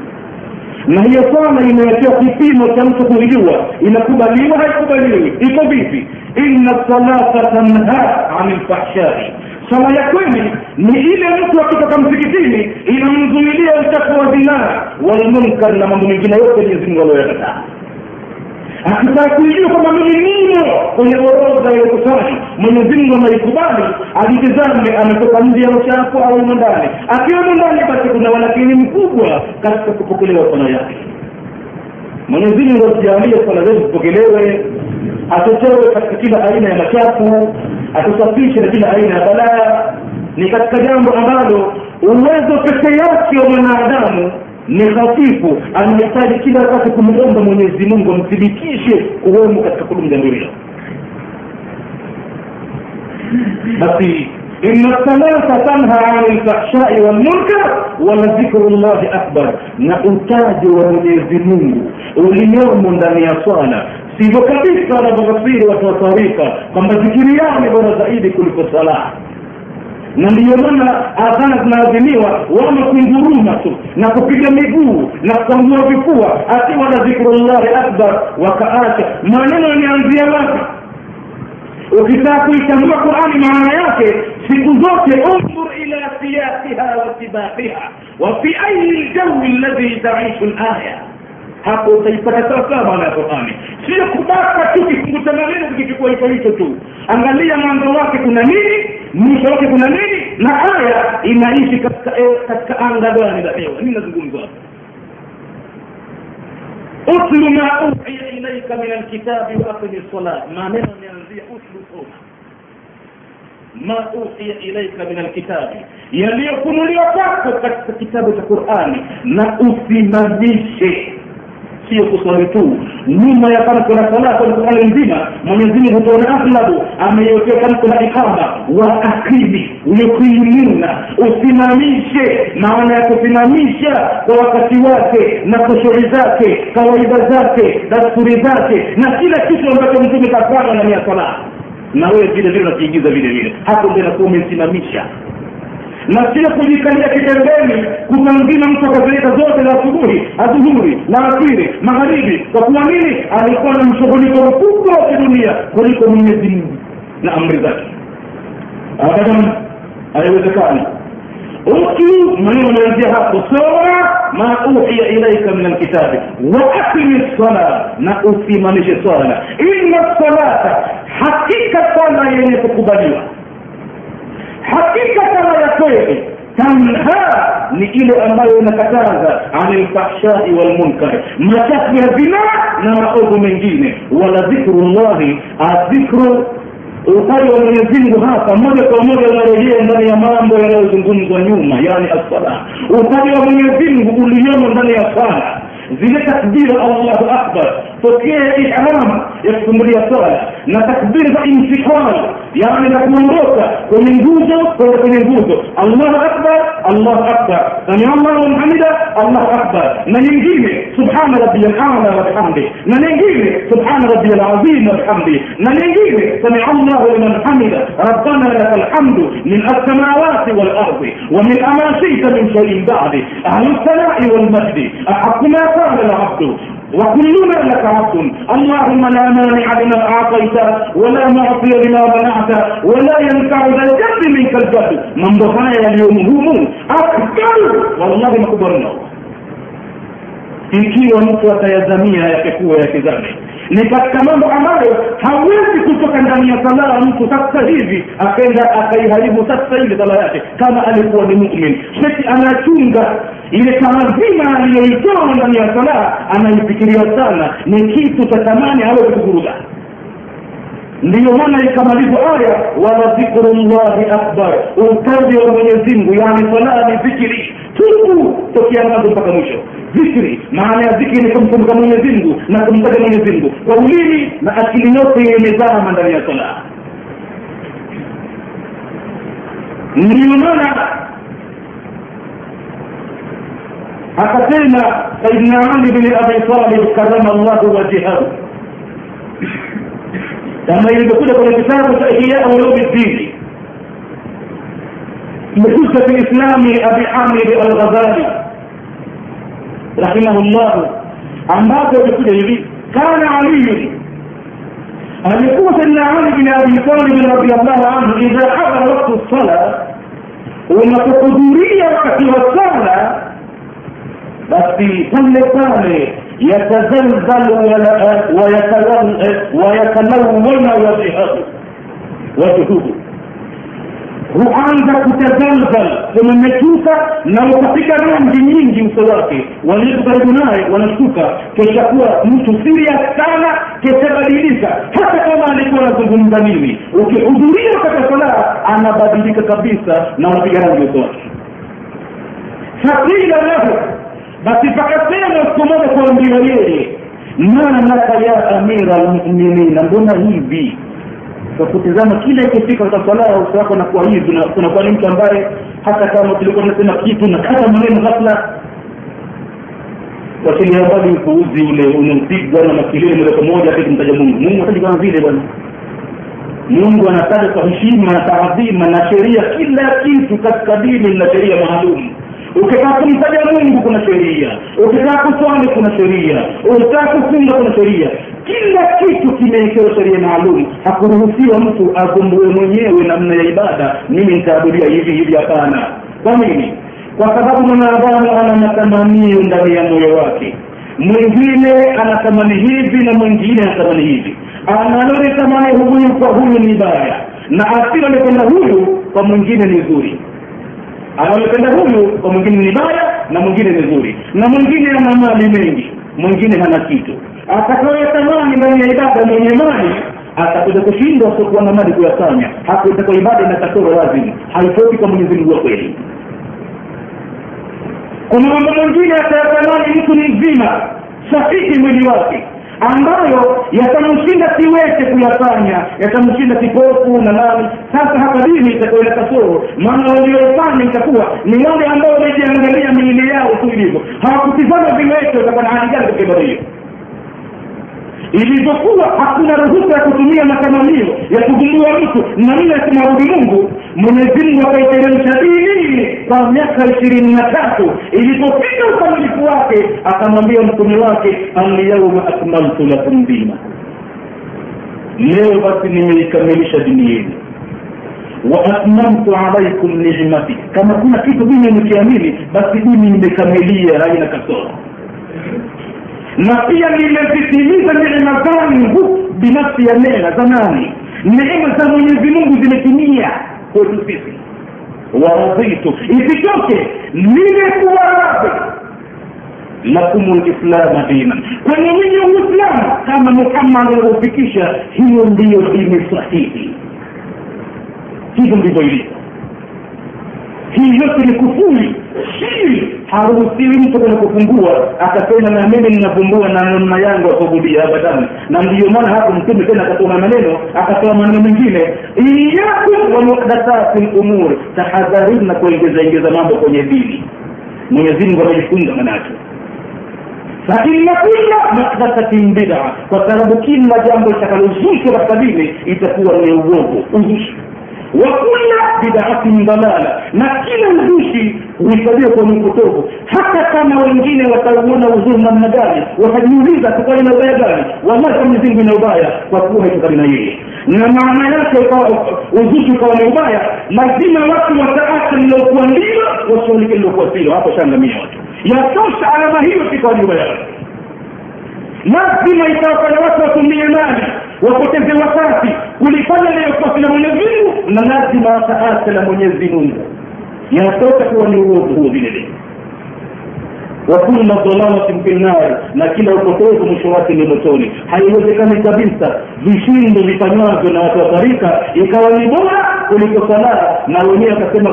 Na hiyo sana imewekewa kipimo cha mtu kuijua inakubaliwa haikubaliwi iko vipi? Inna salata tanha ani lfahshai sala ya kweli ni ile mtu akitoka msikitini inamzuilia uchafu wa zinaa walmunkar na mambo mengine yote mwenyezi mungu aliyoyakataa akitaka kuijua kwamba mimi nimo kwenye orodha ya kusali mwenyezi mungu anaikubali ajitizame ametoka nje ya uchafu au umo ndani. Akiwemo ndani basi kuna walakini mkubwa katika kupokelewa sala yake. Mwenyezi mungu asijalie sala zetu zipokelewe atutoe katika kila aina ya machafu atusafishe na kila aina ya balaa. Ni katika jambo ambalo uwezo peke yake wa mwanadamu ni hafifu anahitaji kila wakati kumwomba mwenyezi mungu amthibitishe kuwemo katika jambo hilo basi ani lfahshai walmunkar wala dhikru llahi akbar na utaji wa mwenyezi mungu uliomo ndani ya swala. Sivyo kabisa wanavyofasiri watu wa tarika kwamba zikiri yao ni bora zaidi kuliko sala na ndiyo maana adhana zinaadhimiwa wama kunguruma tu na kupiga miguu na kuangua vifua akiwa na dhikrullahi akbar wakaacha. Maneno yanaanzia wapi? Ukitaka kuitambua qurani maana yake siku zote undur ila siyasiha watibahiha wa fi ayi ljawi alladhi taishu laya hapo utaipata sawasawa maana ya qurani. Sio kubaka tu kifungu cha maneno kikichukua hicho hicho tu. Angalia mwanzo wake kuna nini mwisho wake kuna nini na aya inaishi katika eh, katika anga gani la hewa. Nini nazungumza hapa. Utlu ma uhiya ilaika min alkitabi wa aqimi lsalah maneno yameanzia utlu soma. Ma uhiya ilaika min alkitabi. Yaliyofunuliwa kwako katika kitabu cha qurani. Na usimamishe sio kuswali tu. Nyuma ya tamko la sala kwenye qurani nzima mwenyezi mungu utaona aghlabu ameiwekea tamko la ikama wa akimi yuqimuna usimamishe maana ya kusimamisha kwa wakati wake na kushuri zake kawaida zake dasturi zake na kila kitu ambacho mtume kafanya ndani ya sala na wewe vile vile unakiingiza vile vile. Hapo ndio nakuwa umesimamisha na sio kujikalia kitembeni kutangina mtu akazileta zote za asubuhi adhuhuri na asiri magharibi. Kwa kuwa nini? Alikuwa na mshughuliko mkubwa wa kidunia kuliko mwenyezi mungu na amri zake. Abadan haiwezekani. Utu maneno anaanzia hapo. Soma ma uhiya ilaika min alkitabi. Wa aqimi sala na usimamishe swala. Inna salata hakika sala yenye kukubaliwa hakika sala ya kweli. Tanha ni ile ambayo inakataza ani lfahshai walmunkar machafu ya zinaa na maovu mengine. Wala dhikru llahi adhikru utaji wa mwenyezi mungu hapa moja kwa moja unarejea ndani ya mambo yanayozungumzwa nyuma yani assala wa mwenyezi mungu ndani ya swala. Zile takbira allahu akbar فكيه الإعلام يقسم لي الصلاة نتكبير بإنفحال يعني نكون روكا ومن جوزه ومن جوزه الله أكبر. الله أكبر. سمع الله الحمد الله أكبر. من ننجيه سبحان ربي الأعلى من ننجيه سبحان ربي العظيم والحمد ننجيه سمع الله لمن حمد ربنا لك الحمد من السماوات والأرض. ومن أما شئت من شيء بعد. أهل الثناء والمجد. أحق ما قال العبد. وكلنا لك عبد اللهم لا مانع لما أعطيت ولا معطي لما منعت ولا ينفع ذا الجد منك الجد. من ضحايا اليوم هم اكبر والله مكبرنا ikiwa mtu atayazamia yakekuwa yakizame ni katika mambo ambayo hawezi kutoka ndani ya sala mtu sasa hivi akaenda akaiharibu sasa hivi sala yake kama alikuwa ni mumin. Sheki anachunga ile taadhima aliyoitoa ndani ya sala anaifikiria sana ni kitu cha thamani awezi kuvuruga. Ndiyo maana ikamalizwa aya wala dhikru llahi akbar utaji wa mwenyezimngu yani sala ni dhikiri tuku tokea mwanzo mpaka mwisho dhikri maana ya dhikri ni kumkumbuka mwenyezi mungu na kumtaja mwenyezi mungu. Kwa ulimi na akili yote imezama ndani ya sala ndiyo maana akasema saidna ali bni abi talib karama llahu wajihahu kama ilivyokuja kwenye kitabu cha ihyau yaumi ddini fi islami abi hamid alghazali. الغزالي rahimahullahu ambapo imekuja hivi kana aliyun alikuwa saidna ali bin abi talib radiallahu anhu idha hadara waktu sala unapohudhuria wakati wa sala basi pale pale yatazalzalu wayatalawwana wajhahu wajhuhu huanza kutazalzal umemetuka na ukapiga rangi nyingi uso wake. Walio karibu naye wanashtuka kesha kuwa mtu siria sana keshabadilika hata kama alikuwa anazungumza nini ukihudhuria katika salaa anabadilika kabisa na unapiga rangi uso wake. Fakila lahu. Basi pakasema siku moja kuambiwa yeye manaka ya amira lmuminina mbona hivi kwa kutizama kila ikifika katika uso wako nakuwa hivi kunakuwa ni mtu ambaye hata kama tulikuwa tunasema kitu na kata maneno ghafla. Wachilia mbali upuuzi ule unampigwa na makelele moja kwa moja hadi kumtaja mungu. Mungu hataji kama vile bwana. Mungu anataja kwa heshima na taadhima na sheria kila kitu katika dini na sheria maalum. Ukitaka kumtaja mungu kuna sheria. Ukitaka kuswali kuna sheria. Ukitaka kufunga kuna sheria kila kitu kimewekewa sheria maalum. Hakuruhusiwa mtu agumbue mwenyewe namna ya ibada. Mimi nitaabudia hivi hivi hapana. Kwa nini? Kwa sababu mwanadamu ana matamanio ndani ya moyo wake. Mwingine anatamani hivi na mwingine anatamani hivi. Analolitamani huyu kwa huyu ni baya. Na asilolipenda huyu kwa mwingine ni zuri analipenda huyu kwa mwingine ni baya na mwingine ni zuri na mwingine ana mali mengi mwingine hana kitu. Atakayotamani ndani ya ibada mwenye mali atakuja kushindwa siokuwa na mali kuyafanya. Hapo itakuwa ibada ina kasoro lazima. Haitoki kwa mwenyezi mungu wa kweli. Kuna mambo mengine atayatamani mtu mzima. Sahihi mwili wake ambayo yatamshinda siweze kuyafanya yatamshinda kipofu na nani sasa hapa dini itakuwa na kasoro maana waliofanya itakuwa. Ni wale ambao wamejiangalia miili yao tu ilivyo. Hawakutizama viwete watakuwa na hali gani katika hiyo ilivyokuwa hakuna ruhusa ya kutumia matamanio ya kugundua mtu namna ya kumwabudu mungu mwenyezi mungu akaiteremsha dini kwa miaka ishirini na tatu. Ilipofika ukamilifu wake akamwambia mtume wake alyauma akmaltu lakum dina leo basi nimeikamilisha dini yenu. Wa atmamtu alaikum nimati. Kama kuna kitu dini nikiamini basi dini nimekamilia haina kasoro. Na pia nimezitimiza neema zangu binafsi ya nena za nani? Neema za mwenyezi mungu zimetimia kwetu sisi waradhitu isitoke nimekuwa radhi lakum lislama dinan kwenye nyinyi uislamu kama muhammad alivyofikisha hiyo ndiyo dini sahihi hivyo ndivyo ilivyo hii yote ni kufuri shiri haruhusiwi mtu kwenda kufungua. Akasema na mimi ninavumbua na namna yangu ya abadan na ndiyo maana hapo mtume tena akasoma maneno akatoa maneno mengine. Iyakum wa muhdathati lumur tahadharini na kuongeza ingeza mambo kwenye dini. Mwenyezi mungu amejifunza manake. Faina kula muhdathatin bida kwa sababu kila jambo litakalozushwa katika dini itakuwa ni uovu uzushi wa kula bidaatin dalala na kila uzushi huhifadhiwa kwenye upotovu hata kama wengine watauona uzuri namna gani watajiuliza tukali na ubaya gani. Wallahi kama zingu ina ubaya kwa kuwa haitokani na yeye na maana yake uzushi ukawa ni ubaya lazima watu wataacha lilokuwa ndilo wasiolike lilokuwa silo hapo shangamia watu. Yatosha alama hiyo sikawa ni ubaya lazima itawafanya watu watumie mali wapoteze wakati kulifanya liyokosi na mwenyezi mungu na lazima ataasa na mwenyezi mungu yatoka kuwa ni uovu huo vile wakula dhalalatin fi na kila upotovu mwisho wake ni motoni haiwezekani kabisa vishindo vifanywavyo na watu wa tarika ikawa ni bora kuliko salaha na wenyewe akasema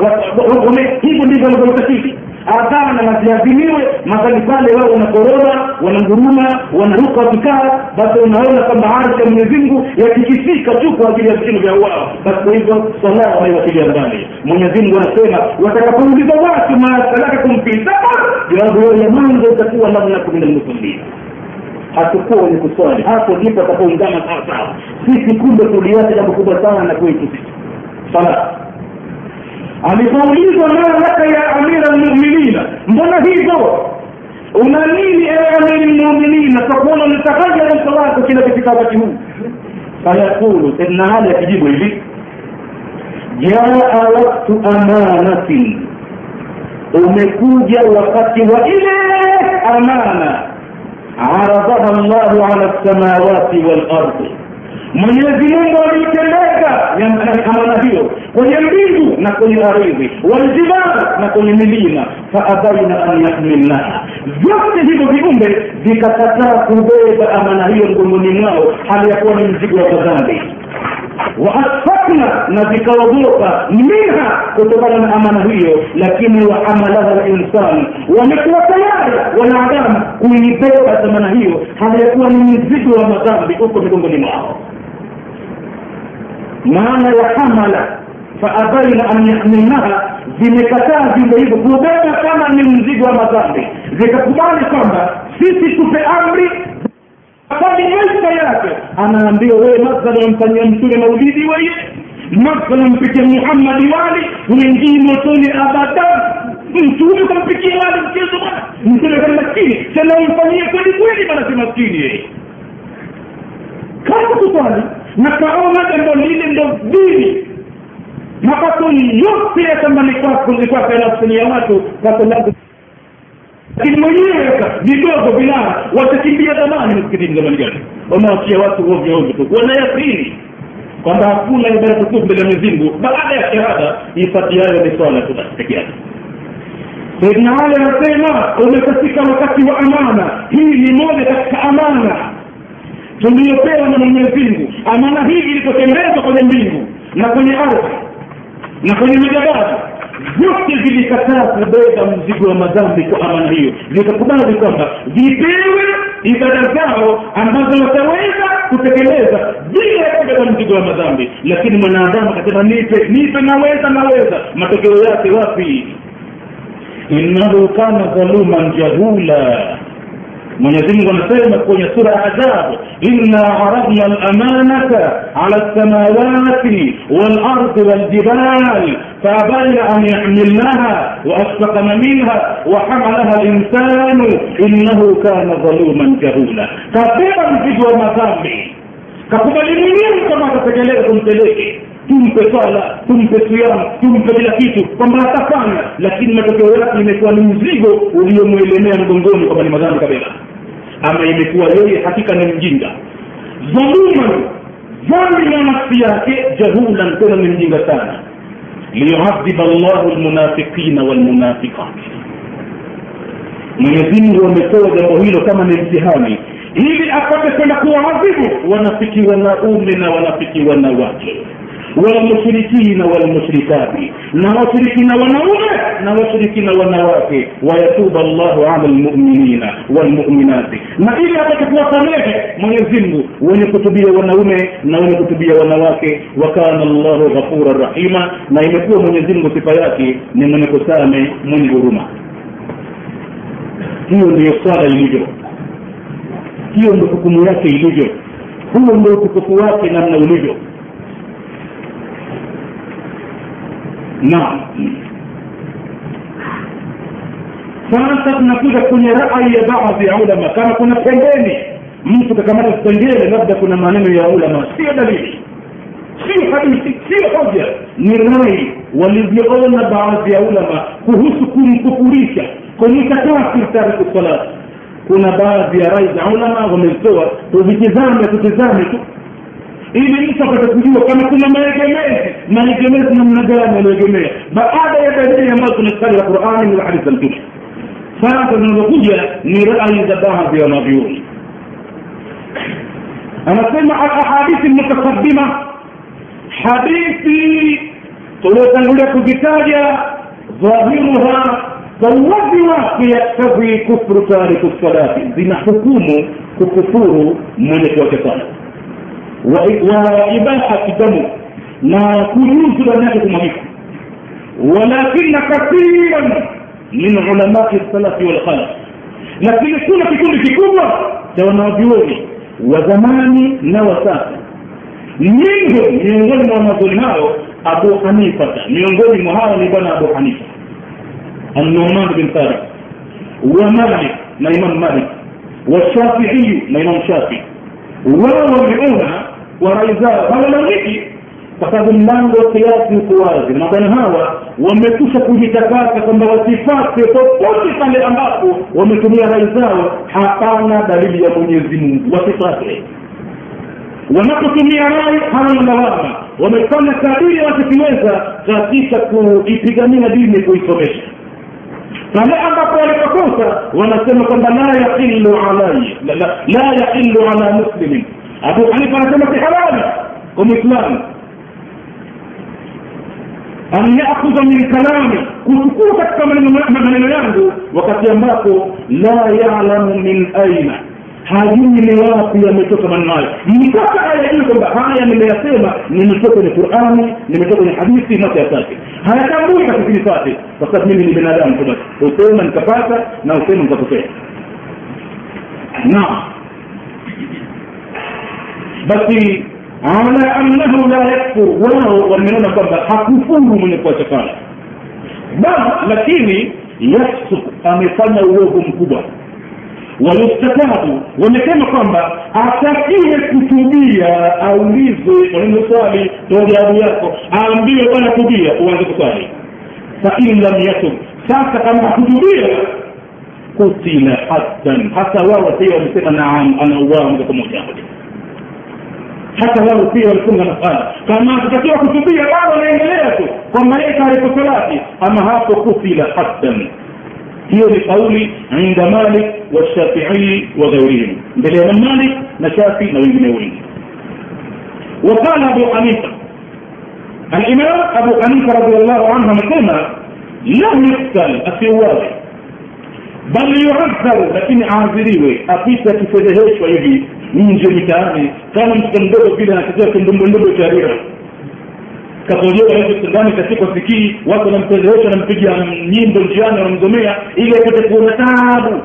hivyo ndivyo walivyotakiki hapana nasiazimiwe mahali pale wao wanakoroba wananguruma wanaruka wakikaa basi unaona kwamba arsha ya mungu yatikisika tu kwa ajili ya vitendo vya wao basi kwa hivyo swala wanaiwakilia ndani mwenyezimngu anasema watakapouliza watu masalakakum fi safar jawabu ya mwanzo itakuwa namna kumi na almusallin hatukuwa wenye kuswali. Hapo ndipo atakaungama sawa sawa sisi kumbe tuliacha jambo kubwa sana na kwetu. Sisi sala alipoulizwa mara laka ya amira lmuminina mbona hivyo una nini ewe amiri lmuminina kwa kuona ulitakaja uso wako kila katika wakati huu fayaqulu saidna ali akijibu hivi jaa waktu amanatin umekuja wakati wa ile amana aradaha llahu ala lsamawati walardi mwenyezi mungu aliitendeka amana hiyo. Kwenye mbingu na kwenye ardhi waljibal na kwenye milima. Faabaina an yahmilnaha vyote hivyo viumbe vikakataa kubeba amana hiyo mgongoni mwao hali ya kuwa ni mzigo wa madhambi waasfakna na vikaogopa minha kutokana na amana hiyo lakini wahamalaha linsani wamekuwa tayari wanadamu kuibeba amana hiyo hali ya kuwa ni mzigo wa madhambi huko migongoni mwao maana ya hamala faabaina an yahmilnaha zimekataa viumbe hivyo. Kubeba kama ni mzigo wa madhambi zikakubali kwamba sisi tupe amri kani maisha yake. Anaambiwa wewe mathala amfanyia mtume maulidi weye mathala mpikia muhammadi wali uingii motoni abadan mtume kampikia wali mchezo bana mtume kani maskini tena umfanyie kweli kweli bana maskini yeye kama kuswali na kaona jambo lile ndo dini. Mapato yote ya shambani kwako kwako yanakusanyia watu lako lakini mwenyewe vidogo vilaa watakimbia zamani msikitini zamani gani? Wanawaachia watu ovyo ovyo tu wanayakini kwamba hakuna ibada tukufu mbele ya Mwenyezi baada ya shahada ifatiayo ni swala tu peke yake. Saidina Ali anasema umekatika wakati wa amana. Hii ni moja katika amana tuliyopewa na Mwenyezi Mungu. Amana hii ilipotembezwa kwenye mbingu na kwenye ardhi na kwenye majabali vyote vilikataa kubeba mzigo wa madhambi kwa amana hiyo. Vikakubali kwamba vipewe ibada zao ambazo wataweza kutekeleza bila ya kubeba mzigo wa madhambi. Lakini mwanadamu akasema nipe nipe naweza naweza. Matokeo yake wapi? Innahu kana dhaluman jahula mwenyezi mungu anasema kwenye sura ya adhabu inna aradna lamanata ala lsamawati walardi waljibal faabaina an yahmilnaha waashfaqna minha wahamalaha linsanu innahu kana dhaluman jahula kabeba mzigo wa madhambi kakubali mwenyewe kama atatekeleza kumpeleke tumpe swala tumpe siama tumpe kila kitu. Kwamba atafanya lakini matokeo yake imekuwa ni mzigo uliomwelemea mgongoni kwamba ni madhambi kabisa ama imekuwa yeye hakika ni mjinga. Dhuluman dhambi na nafsi yake jahulan tena ni mjinga sana. Liyuadhiba llahu lmunafiqina walmunafiqat mwenyezimngu ametoa jambo hilo kama ni mtihani ili apate kwenda kuwaadhibu wanafiki wanaume na wanafiki wanawake walmushrikina walmushrikati na washirikina wanaume na washirikina wanawake wayatuba llahu ala lmuminina walmuminati na ili apate kuwasamehe mwenyezi mungu wenye kutubia wanaume na wenye kutubia wanawake. wakana llahu ghafura rahima na imekuwa mwenyezi mungu sifa yake ni mwenye kusame mwenye huruma. Hiyo ndiyo swala ilivyo. Hiyo ndo hukumu yake ilivyo. Huo ndo utukufu wake namna ulivyo naam sasa tunakuja kwenye rai ya baadhi ya ulama. Kama kuna pembeni mtu kakamata kipengele labda kuna maneno ya ulama. Sio dalili. Sio hadithi sio hoja. Ni rai walivyoona baadhi ya ulama kuhusu kumkufurisha kumwita kafir tariku salat. Kuna baadhi ya rai za ulama wamezitoa tuvitizame tutizame tu ili mtu apate kama kuna maegemezi maegemezi namna gani yanaegemea baada ya dalili ambazo tunastari la qurani na hadithi za mtume sasa zinazokuja ni rai za baadhi ya wanavyuoni anasema alahadithi lmutakadima hadithi tuliotangulia kuzitaja dhahiruha kwa uwazi wake yaktadhi kufru tariku salati zina hukumu kukufuru mwenye kuacha sala وإباحة دمه na kujuzu ndani yake kumwagika walakina kathiran min ulamai salafi walkhalaf lakini kuna kikundi kikubwa cha wanawavyuoni wa zamani na wa sasa nyingo miongoni mwa wanazuoni hao abu hanifata miongoni mwa hao ni bwana abu hanifa النعمان بن ثابت ومالك na imam malik washafiiyu na imam shafii wao wameona kwa rai zao hawalalamiki kwa sababu mlango wa kiasi uko wazi. Mabwana hawa wamekusha kujitakasa kwamba wasifate popote pale ambapo wametumia rai zao. Hapana dalili ya mwenyezi mungu. Wasifate. Wanapotumia rai hawana lawama. Wamefanya kadiri wanachokiweza katika kuipigania dini kuisomesha. Pale ambapo walipokosa wanasema kwamba la yaqilu alai la, yahilu ala muslimin abu hanifa anasema si halali kwa mwislamu an yakhudha min kalami kuchukua katika maneno yangu wakati ambapo la yalamu min aina hajui ni wapi yametoka maneno hayo. Mpaka ayajui kwamba haya nimeyasema nimetoka kwenye qurani nimetoka kwenye hadithi mata yasake hayatambui katikilifate kwa sababu mimi ni binadamu tu nikapata na usema nikapokea. naam basi ala annahu la yakfur wao wameona kwamba hakufuru mwenye kuacha sala bal lakini yafsuk amefanya uovu mkubwa. Wayustatabu wamesema kwamba atakiwe kutubia aulizwe maneno swali toa jawabu yako aambiwe bwana tubia uanze kuswali. Fain lam yatub sasa kama hakutubia kutila haddan hata wao pia wamesema naam anauawa moja kwa moja hata wao pia walifunga nafasi kama tutakiwa kusubia bado wanaendelea tu kwa malaika alikosolati ama hapo kufila hasan hiyo ni kauli inda malik wa shafi'i wa ghairihim mbele ya malik na shafi na wengine wengi وقال ابو حنيفه الامام ابو حنيفه رضي الله عنه مثلنا لم يقتل في bali yuadharu lakini aadhiriwe apite akifedheheshwa hivi nje mitaani kama mtoto mdogo vile anachezea kindumbundugu cha rira. Katolewa hizo katika sikii watu wanamfedhehesha wanampiga nyimbo njiani wanamzomea ili apate kuona taabu.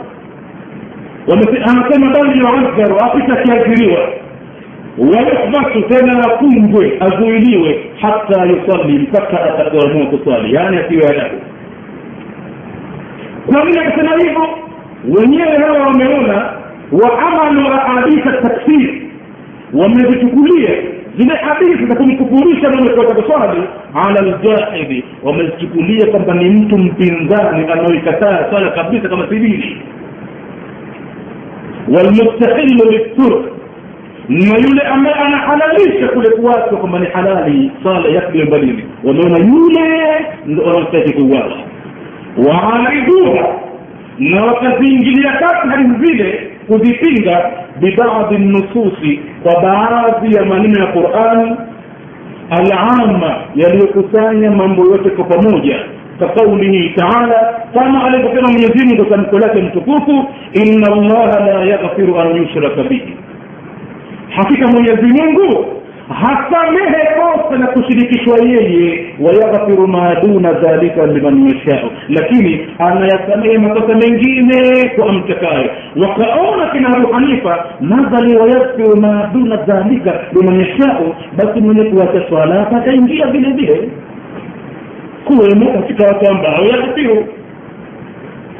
Anasema bali yuadharu apite akiadhiriwa. Wayahbasu tena afungwe azuiliwe hata yusali mpaka atakapoamua kusali yani asiwe adabu kwa nini akasema hivyo wenyewe hawa wameona waamalu ahaditha takfir wamezichukulia zile hadithi za kumkufurisha mwenye kuacha kuswali ala ljahidi wamezichukulia kwamba ni mtu mpinzani anaoikataa swala kabisa kama sibili walmustahilu lilturk na yule ambaye anahalalisha kule kuwachwa kwamba ni halali swala yakbil badili wameona yule ndo wanaostahiki kuuawa waariduha na wakaziingilia kati hadithi zile kuzipinga bibadhi nususi kwa baadhi ya maneno ya qurani alama yaliyokusanya mambo yote kwa pamoja كقوله تعالى كما alivyosema Mwenyezi Mungu tamko lake mtukufu inna allaha la yaghfiru an yushraka bihi hakika Mwenyezi Mungu hasamehe kosa na kushirikishwa yeye. Wayaghfiru ma duna dhalika liman yashau. Lakini anayasamehe makosa mengine kwa amtakaye. Wakaona kina abu hanifa nadhali wayaghfiru ma duna dhalika liman yashau basi mwenye kuwacha swala ataingia vile vile. Kuwemo katika watu ambao yaghfiru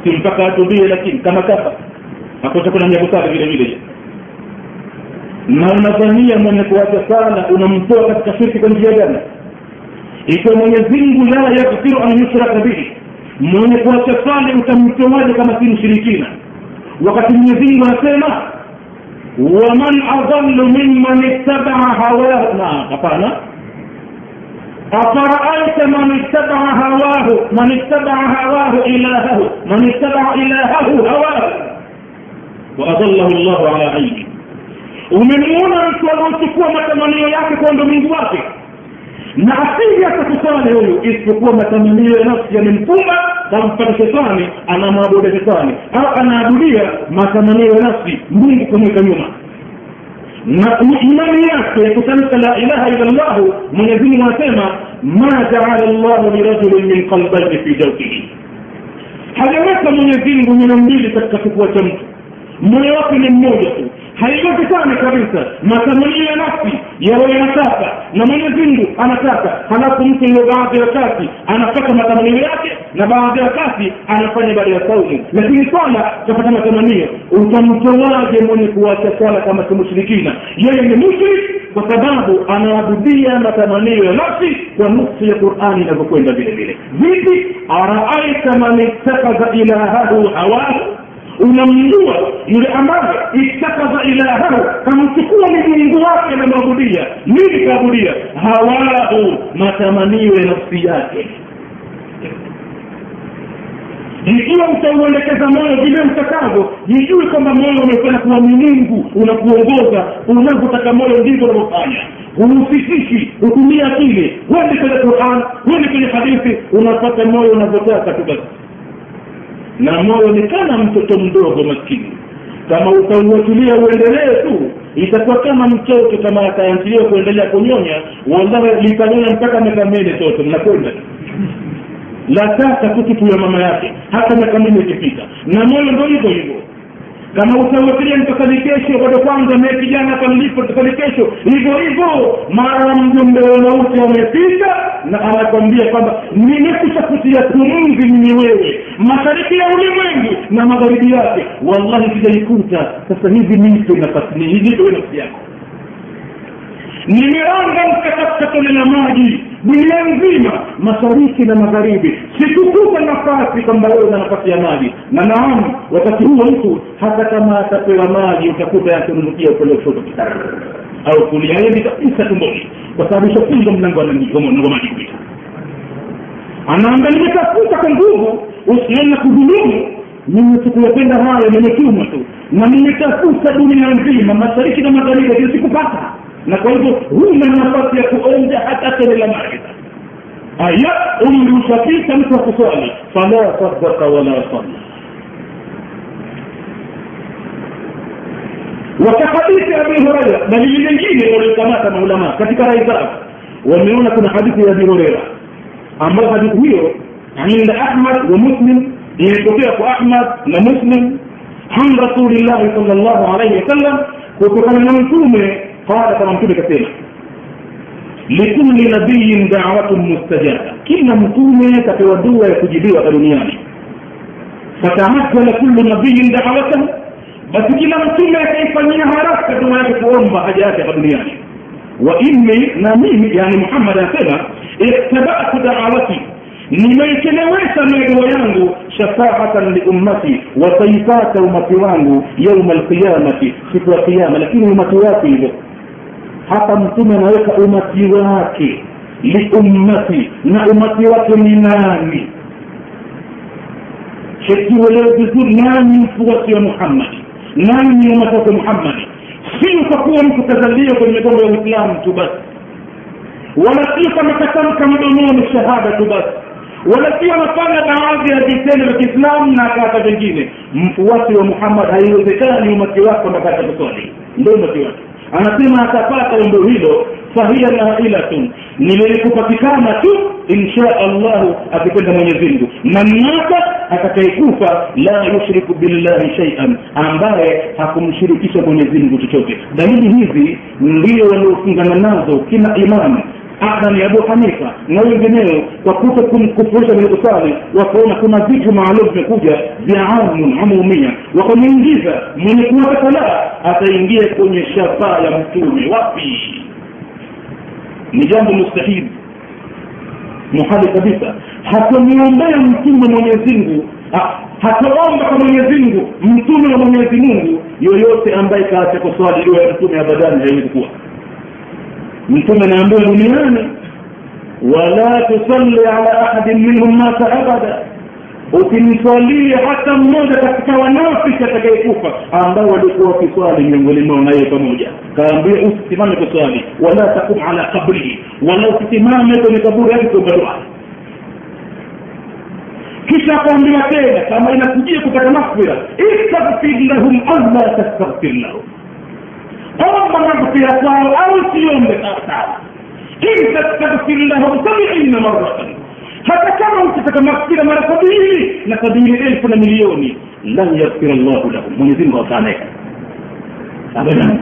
si mpaka atubie lakini kama kafa. Hakuta kuna nyakusaka vile vile na unadhania mwenye kuacha sala unamtoa katika shirki kwa njia gani ikiwa mwenyezi mungu la yaghfiru an yushraka bihi mwenye kuacha sala utamtoaje kama si mshirikina wakati mwenyezi mungu anasema waman adallu mimman ittabaa hawahu na hapana أفرأيت من اتبع هواه من اتبع هواه إلهه من اتبع إلهه هواه وأضله الله على علم umemwona mtu anaochukua matamanio yake kwa mungu wake. Na asili atakusali huyu isipokuwa matamanio ya nafsi yamemfuma kampata shetani anamwabuda shetani. Au anaabudia matamanio ya nafsi mungu kumweka nyuma. Na imani yake ya kutamka la ilaha illa llahu mwenyezimungu anasema ma jaala llahu lirajulin min qalbaini fi jawfihi. Hajaweka mwenyezimngu neno mbili katika kifua cha mtu moyo wake ni mmoja tu. Haiwezekani kabisa. Matamanio ya nafsi yawe yanataka na mwenyezi mungu anataka. Halafu mtu ile baadhi ya wakati anapata matamanio yake na baadhi ya wakati anafanya baada ya saumu. Lakini swala utapata matamanio. Utamtoaje mwenye kuacha swala kama si mushirikina yeye ni mushrik kwa sababu anaabudia matamanio ya nafsi kwa nusu ya qurani inavyokwenda vile vile. Vipi? Araaita man ittakhadha ilahahu hawahu unamjua yule ambaye itakaza ilahahu kamchukua ni mungu wake anamwabudia nini kaabudia? Hawahu matamanio ya nafsi yake. Ikiwa utauelekeza moyo vile utakavyo jijui kwamba moyo umefanya kuwa ni mungu unakuongoza. Unavyotaka moyo ndivyo unavyofanya. Uhusisishi hutumia akili. Wende kwenye quran wende kwenye hadithi. Unapata moyo unavyotaka tu basi na ni mtoto mdogo maskini. Kama utauachilia uendelee tu itakuwa kama mtoto kama ataachiliwa kuendelea kunyonya wallahi litanyonya mpaka miaka minne toto mnakwenda? Lataka tu kitu ya mama yake hata miaka minne ikipita. Na moyo ndo hivyo hivyo kama utauachilia mtakali kesho bado kwanza mie kijana atamlipo mtakali kesho. Hivyo hivyo. Mara mjumbe wa mauti amepita na anakwambia kwamba nimekushakutia pumzi mimi wewe. Mashariki ya ulimwengu na magharibi yake. Wallahi sijaikuta. Sasa hivi nipe nafasi. Nipe nafsi yako mkatafuta tone la maji dunia nzima mashariki na magharibi. Sikukupa nafasi kwamba wewe una nafasi ya maji. Na naam wakati huo mtu hata kama atapewa maji utakuta yakirunukia upele kushoto au kulia yeye kabisa tumboni kwa sababu ishafunga mlango wa maji. Kupita anaamba nimetafuta kwa nguvu. Usione kudhulumu mimi sikuyapenda haya nimetumwa tu. Na nimetafuta dunia nzima mashariki na magharibi lakini sikupata na kwa hivyo huna nafasi ya kuonja hata tone la maarifa aya ushapita mtu wa kuswali fala sadaka wala salla wakahadithi abi huraira dalili nyingine waliokamata maulamaa katika rai zao. Wameona kuna hadithi ya abi hureira ambayo hadithi hiyo inda ahmad wa muslim imetokea kwa ahmad na muslim an rasulillahi sal llahu alaihi wasallam قال فمنكب كثير. لكل نبي دعوة مستجابة. كل مطومة تتودوها يتجيبيها في الدنيا. فتمثل كل نبي دعوته. بس كل مطومة كيف أن يهرس كدوا يتقوم بحاجاته في الدنيا. وإني نميم يعني محمد أسنى اتبعت دعوتي. نميكنويسا ميدو يانغو شفاعة لأمتي وطيفات أمتي يوم القيامة في القيامة. لكن أمتي واتي hapa mtume anaweka umati wake. Liummati na umati wake ni nani? Shekiuelewe vizuri nani mfuasi wa muhammadi nani ni umati wake muhammadi sio kwa kuwa mtu kazalia kwenye migongo ya uislamu tu basi. Wala sio kama katamka mdomoni shahada tu basi. Wala sio anafanya baadhi ya vitendo vya kiislamu na akaacha vingine. Mfuasi wa muhammad haiwezekani umati wako nakata kuswali ndio umati wake anasema atapata umbo hilo fahiya nailatun. Ni lenye kupatikana tu insha allahu akipenda mwenyezi mungu. Na atakayekufa la yushriku billahi shaian ambaye hakumshirikisha mwenyezi mungu chochote. Dalili hizi ndio waliofungana nazo kila imamu hata ya abu hanifa na wengineo kwa kuto kumkufurisha mwenye kusali wakaona kuna vitu maalum vimekuja vya amun amumia wakamuingiza mwenye salaa ataingia kwenye shafaa ya mtume. Wapi? Ni jambo mustahili. Muhali kabisa. Hatamwombea mtume mwenyezi mungu. Hataomba kwa mwenyezi mungu mtume wa mwenyezi mungu yoyote ambaye kaacha kuswali dua ya mtume abadani haiwezi kuwa mtume anaambia duniani wala tusalli ala ahadin minhum mata abada. Ukimswalia hata mmoja katika wanafiki atakayekufa ambao walikuwa wakiswali miongoni mwao naye pamoja. Kaambia usisimame kuswali wala takum ala kabrihi wala usisimame kwenye kaburi yake kuomba kisha akaambiwa tena kama inakujia kupata makfira istaghfir lahum au tastaghfir lahum omba maghfira kwao au siombe sawasawa in tastaghfir lahum sabiina maratan hata kama ukitaka maghfira mara sabini na sabini elfu na milioni lan yaghfira llahu lahum mwenyezi mungu hawatanehe abadan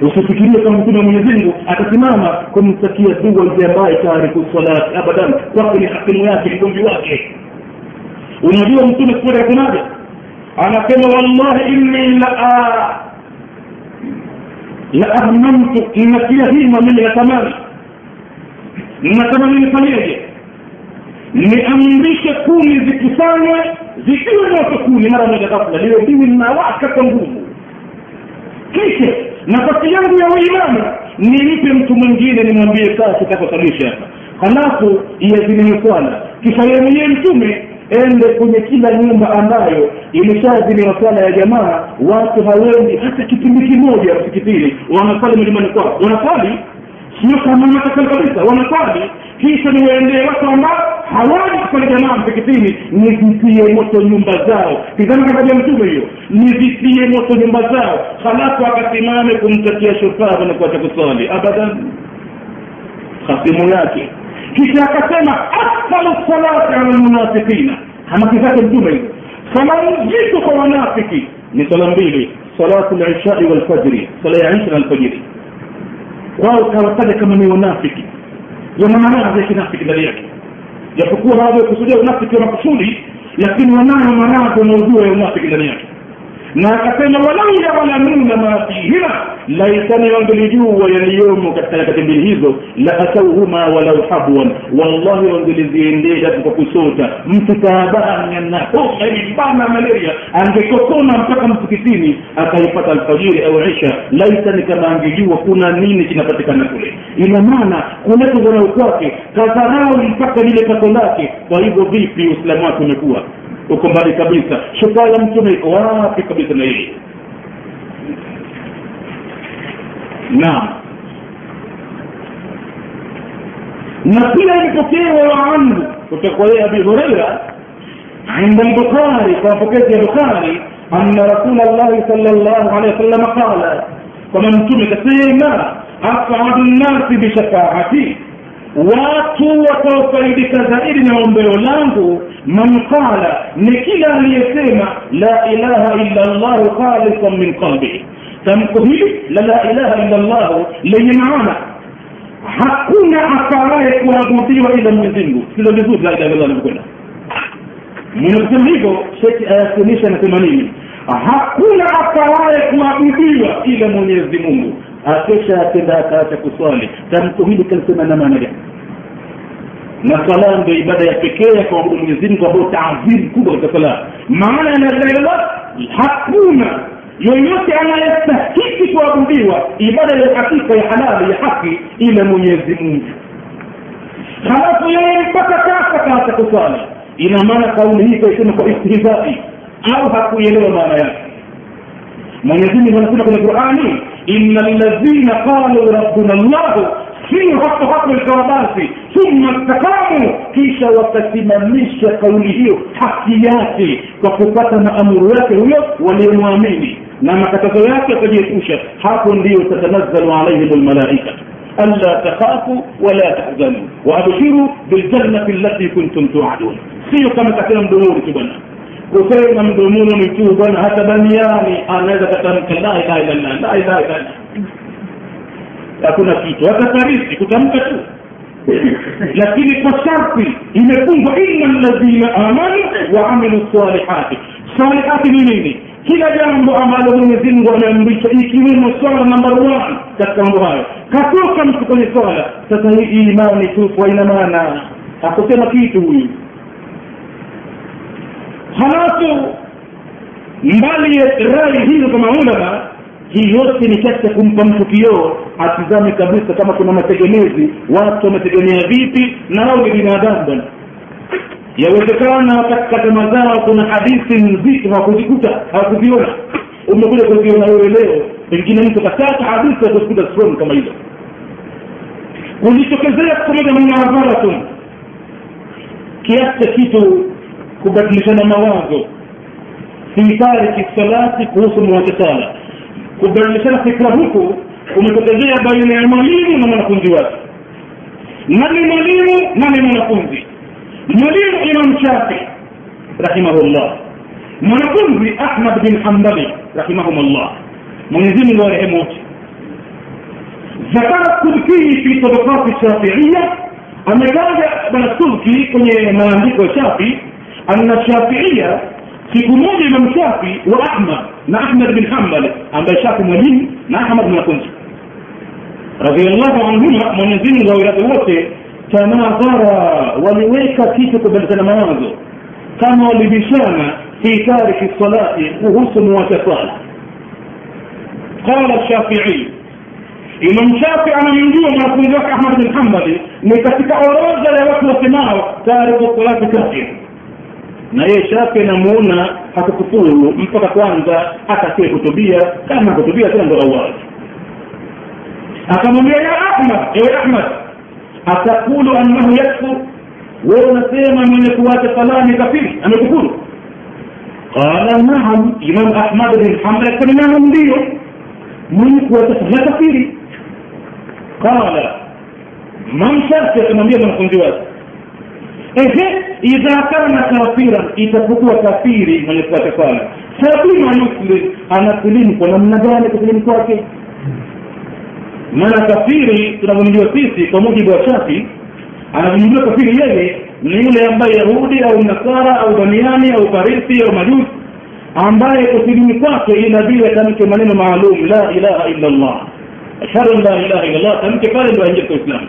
usifikirie kama mtume wa mwenyezi mungu atasimama kumtakia dua ile ambaye taarifu salati. Abadan kwake ni hakimu yake mgomvi wake. Unajua mtume sura akasemaje anasema wallahi inni la la ahmamtu ninatia hima mimi natamani natamani nifanyeje? Niamrishe kumi zikusanywe zikiwe moto kuni mara moja ghafla liwe biwi linawaka kwa nguvu. Kisha nafasi yangu ya uimamu nimpe mtu mwingine nimwambie kaa kitakosalisha hapa halafu iazimiwe swala kisha yeye mtume ende kwenye kila nyumba ambayo imeshaadhiniwa swala ya jamaa watu hawendi hata kipindi kimoja msikitini. Wanasali majumbani kwao. Wanasali sio kama kabisa. Wanasali kisha niwaendee watu ambao hawaji kusali jamaa msikitini. Nizitie moto nyumba zao. Tizama katika mtume hiyo. Nizitie moto nyumba zao. Halafu akasimame kumtakia shufaru na kuacha kusali abadan. Khasimu yake kisha akasema afdalu salati ala lmunafiqina hamaki zake mtume hizo sala nzito kwa wanafiki. Ni sala mbili salatu lishai walfajri sala ya isha na alfajiri. Wao kawataja kama ni wanafiki. Yana maradhi ya kinafiki ndani yake. Japokuwa baadhi ya unafiki wa makusudi lakini wanayo maradhi wanaojua ya unafiki ndani yake na akasema walau walamuna ma fihima laitani wangelijua yaliyomo katika nyakati mbili hizo la atauhuma walau habwan. Wallahi wangeliziendesha kwa kusota mtu taabani na homa ilibana malaria. Angekotona mpaka msikitini akaipata alfajiri au isha laitani kama angejua kuna nini kinapatikana kule. Ina maana kule kudharau kwake kadharau mpaka lile pato lake. Kwa hivyo vipi uislamu wake umekuwa uko mbali kabisa shufaa ya mtume iko wapi kabisa na hili naam na pia imepokewa anhu kutoka kwa abi hureira عند البخاري وفكرت يا بخاري أن رسول الله صلى الله عليه وسلم قال ومن تمك سيما أسعد الناس بشفاعتي watu wataofaidika zaidi na ombeo langu man qala ni kila aliyesema la ilaha illa llahu khalisan min qalbihi tamko hili la la ilaha illa llahu lenye maana. Hakuna afaraye kuabudiwa ila mwenyezimngu silo vizuri la ilaha illallah mwenyekusema hivyo sheki ayasimisha na themanini hakuna afaraye kuabudiwa ila mwenyezi mungu akesha akenda akaacha kuswali. Tamko hili kalisema na maana sala ndio ibada ya pekee ya kuabudu mwenyezi mungu ambayo taadhim kubwa katika sala maana ya la hakuna yoyote anayestahiki kuabudiwa ibada ya hakika ya halali ya haki ila mwenyezi mungu. Halafu yeye mpaka sasa kaacha kuswali. Ina maana kauli hii kaisema kwa istihzai au hakuielewa maana yake? Mwenyezi mungu anasema kwenye qurani إن الذين قالوا ربنا الله في حق حق الكرباسي ثم استقاموا كيش وتتمنيش قوله حقياتي وكفتنا أمر يكه وليمواميني لما كتزياتي قد يتوشى حق لي وتتنزل عليهم الملائكة. ألا تخافوا ولا تحزنوا. وأبشروا بالجنة التي كنتم توعدون. سيو كما تكلم دمور كبنا kusema mdomoni tu bwana hata duniani anaweza katamka la ilaha illallah la ilaha illallah. Hakuna kitu. Hata tarithi kutamka tu. Lakini kwa sharti imefungwa inna alladhina amanu wa amilu salihati. Salihati ni nini? Kila jambo ambalo mwenyezi mungu ameamrisha ikiwemo swala number one katika mambo hayo. Katoka mtu kwenye swala. Sasa hii imani tu kwa ina maana. Akusema kitu huyu halafu mbali ya rai hizo za maulama hii yote ni katika kumpa mtu kioo atizame kabisa kama kuna mategemezi watu wametegemea vipi na wao ni binadamu bwana yawezekana katika tama zao kuna hadithi nzito hawakuzikuta hawakuziona umekuja kuziona wewe leo pengine mtu kataka hadithi akuzikuta strong kama hizo kulitokezea pamoja na muadharatun kiasi cha kitu kubadilishana mawazo fi tariki salati kuhusu mwacha sala kubadilishana fikra huku kumetokezea baina ya mwalimu na mwanafunzi wake nani mwalimu nani mwanafunzi mwalimu imam shafi rahimahullah mwanafunzi ahmad bin hambali rahimahumullah mwenyezi mungu warehemu wote ذكر السلكي في طبقات الشافعية ametaja bwana sulki kwenye maandiko ya shafi أن الشافعية في جمود من شافي وأحمد نأحمد بن حنبل. أما شافي مليم أحمد بن كنسي رضي الله عنهما من يزين زاوية الوقت تناظر وليك بن بلتنا هذا كما لبشانا في تاريخ الصلاة وغصن وتصال قال الشافعي إمام شافعي أنا من جوا ما أحمد بن حنبل لكتك أراجل وقت الصناعة تاريخ الصلاة كثير na yeye shafi anamuona hakukufuru mpaka kwanza atakie kutubia. Kama kutubia tena ndo awali akamwambia ya ahmad ewe ahmad atakulu annahu yakfur. Wewe unasema mwenye kuwacha sala ni kafiri amekufuru? Qala naam imam ahmad bin hambal akasema naam ndio mwenye kuwacha sala kafiri. Qala man sharti akamwambia mwanafunzi wake ehe idha kana kafiran itapokuwa kafiri mwenye kuacha swala sabima yuslim anasilimu kwa namna gani kusilimu kwake? Maana kafiri tunavyomjua sisi kwa mujibu wa shafi anavyomjua kafiri yeye ni yule ambaye yahudi au nasara au damiani au farisi au majusi ambaye kusilimu kwake inabidi atamke maneno maalum la ilaha illa allah ashhadu an la ilaha illa allah tamke pale ndo aingia kwa uislamu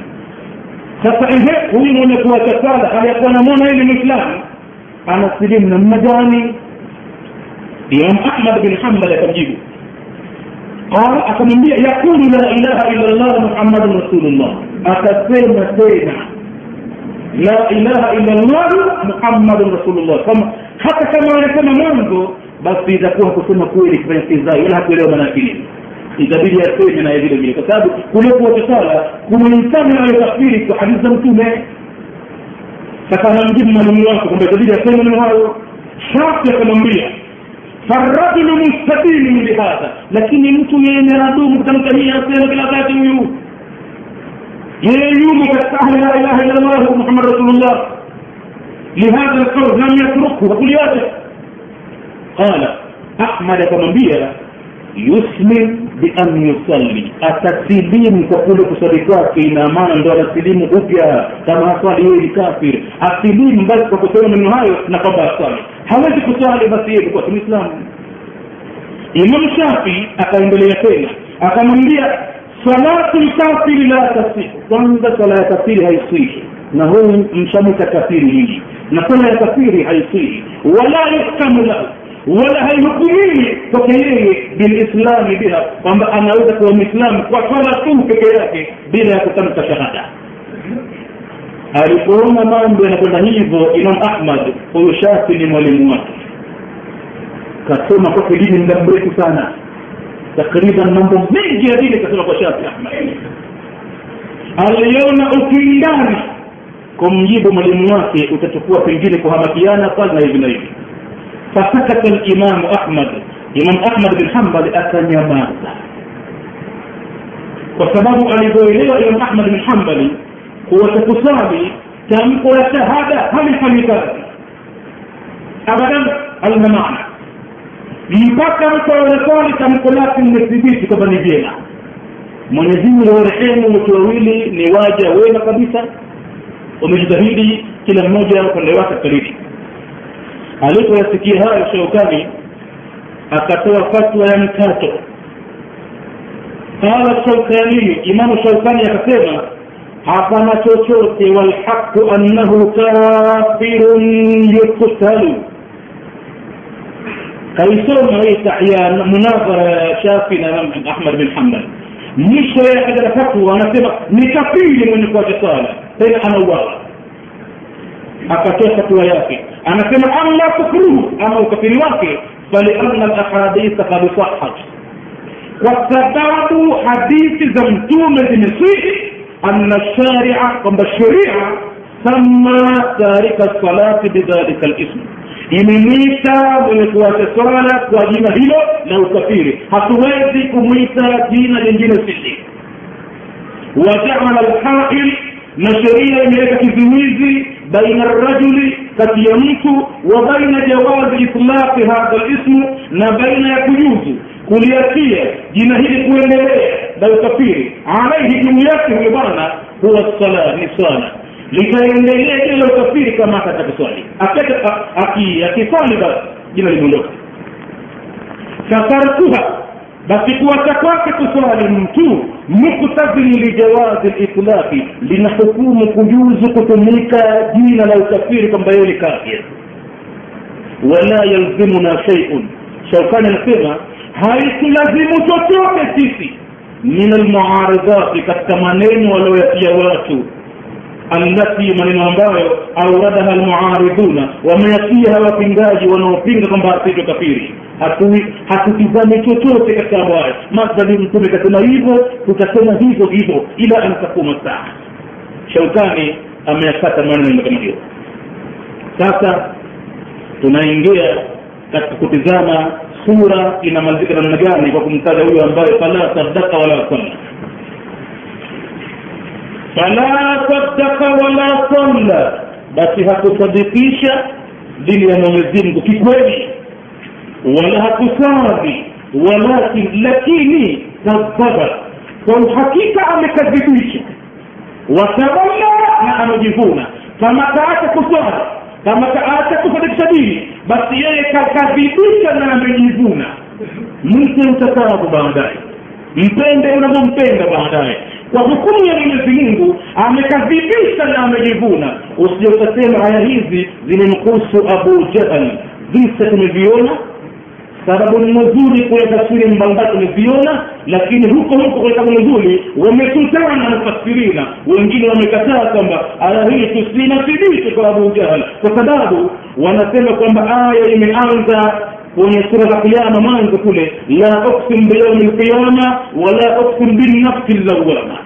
sasa ehe huyu mwenye kuwacha sala aliyakuwa namwona yeye ni mwislamu anasilimu namna gani imam ahmad bin hambal akamjibu قال akamwambia yakulu la ilaha illa llah muhammadun rasulullah akasema tena la ilaha illa llah muhammadun rasulullah kama hata kama anasema mwanzo basi itakuwa kusema kweli kifanya istizai wala hakuelewa maana yake itabidi aseme naye vile vile kwa sababu kule kuwacha sala kumemfanya awe kafiri kwa hadithi za mtume sasa anamjibu mwalimu wake kwamba itabidi aseme maneno hayo shafi akamwambia فالرجل مستدين بهذا لكن mtu yeye anadumu kutamka hii asema kila wakati huyu yeye yumo katika ahli la ilaha illa allah muhammad rasulullah لهذا القول لم يتركه وكلياته قال احمد akamwambia bian yusalli. Atasilimu kwa kule kusali kwake ina maana ndo anasilimu upya. Kama haswali yeye ni kafir. Asilimu basi kwa kusema maneno hayo na kwamba aswali hawezi kuswali basi yeye kwa muislamu. Imam shafi akaendelea tena akamwambia salatu lkafiri la tasihu kwanza sala ya kafiri haisihi na huyu mshamika kafiri nyingi na sala ya kafiri haisihi wala yuhkamu lahu wala haihukumiwi kwake yeye bilislami biha kwamba anaweza kuwa mwislamu kwa swala tu peke yake bila ya kutamka shahada. Alipoona mambo yanakwenda hivyo imam ahmad huyu shafi ni mwalimu wake. Kasoma kwake dini muda mrefu sana. Takriban mambo mengi ya dini kasoma kwa shafi ahmad. Aliona ukindani kumjibu mwalimu wake utachukua pengine kuhamakiana sana na hivi na hivi فسكت الإمام أحمد. إمام أحمد بن حنبل أتني ماذا وسبب أليبويلي وإمام أحمد بن حنبل. هو كان يقول الشهادة هل حميدة أبدا المنعنى ليبقى متوالفان تنقلات النسبيت كبنجينا mwenyezimu ni warehemu wote wawili ni waja wema kabisa wamejitahidi kila mmoja upande wake karibi alipoyasikia hayo shaukani akatoa fatwa ya mkato qala shaukaniyu imamu shaukani akasema hapana chochote walhaqu annahu kafirun yuktalu kaisoma hii tahya munadhara shafi na ahmad bin hambal mwisho ya hajara fatwa anasema ni kafiri mwenye kuacha sala tena anauawa akatoa fatwa yake anasema ama kufruhu ama ukafiri wake falianna alahaditha kad sahat kwa sababu hadithi za mtume zimesihi anna sharia kwamba sheria sama tarika salati bidhalika lismu imemwita mwenye kuacha swala kwa jina hilo la ukafiri. Hatuwezi kumwita jina lingine sisi. Wajaala lhail na sheria imeweka kizuizi baina rajuli kati ya mtu wa baina jawazi itlaqi hadha lismu na baina ya kujuzu kuliachia jina hili kuendelea na ukafiri alaihi juu yake huyo bwana huwa sala ni swala litaendelea jina la ukafiri kama akatakaswali akiswali basi jina limeondoka fatarkuha basi kuacha kwake kuswali mtu muktadhin lijawazi litlaqi lina hukumu kujuzu kutumika jina la ukafiri kwamba yeye ni kafir. Wala yalzimuna sheiun shaukani anasema haitulazimu chochote sisi min almuaridati katika maneno walioyatia watu allati maneno ambayo auradaha almuariduna wameyatia wapingaji wanaopinga kwamba asitwe kafiri. Hatutizame chochote katika mambo hayo madhali mtume kasema hivyo tutasema hivyo hivyo ila antakuma saa shaukani ameyapata maneno kama hiyo sasa tunaingia katika kutizama sura inamalizika namna gani kwa kumtaja huyo ambaye fala sadaka wala salla fala sadaka wala salla basi hakusadikisha dini ya mwenyezi mungu. Kikweli wala hakusali walakin lakini kadhaba kwa uhakika amekadhibisha. Watawalla na amejivuna. Kama kaacha kuswali kama kaacha kusadikisha dini basi yeye kakadhibisha na amejivuna. Mtu utakavu baadaye mpende unavyompenda baadaye. Kwa hukumu ya mwenyezi mungu amekadhibisha na amejivuna. Usije ukasema aya hizi zimemkuhusu abu jahal visa tumeviona sababu nzuri kwenye tafsiri mbalimbali tumeziona lakini huko huko kwenye sababu nzuri wametutana na mufasirina. Wengine wamekataa kwamba aya hii tusinasibishe kwa abu jahal kwa sababu wanasema kwamba aya imeanza kwenye sura za kiama mwanzo kule la uksim biyaumi lqiyama wala uksim binnafsi llawama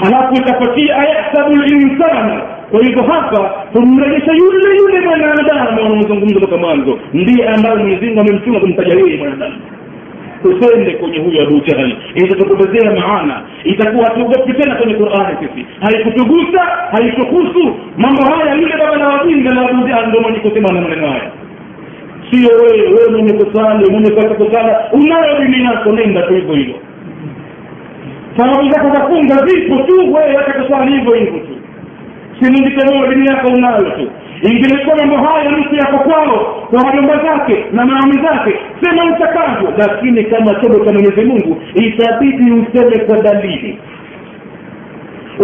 halafu ikapatia ayahsabu linsana kwa hivyo hapa tumrejesha yule yule mwanadamu wanaozungumza toka mwanzo. Ndiye ambaye mwenyezimungu amemtuma kumtaja yeye mwanadamu. Tusende kwenye huyo abu jahali itatupotezea maana itakuwa hatuogopi tena kwenye qurani sisi. Haikutugusa haituhusu mambo haya yule baba na wajinga na abu jahali mwenye kusema na maneno haya sio wewe wewe mwenye kusali mwenye kata kusala unayo dini yako nenda tu hivyo hivyo. Sababu zako za funga zipo tu wewe hata kusali hivyo hivyo tu. Sinindikemoa dini yako unayo tu. Ingilikuwa mambo haya mtu yako kwao kwa wajomba zake na maami zake. Sema utakavyo lakini kama chombo cha mwenyezi mungu itabidi useme kwa dalili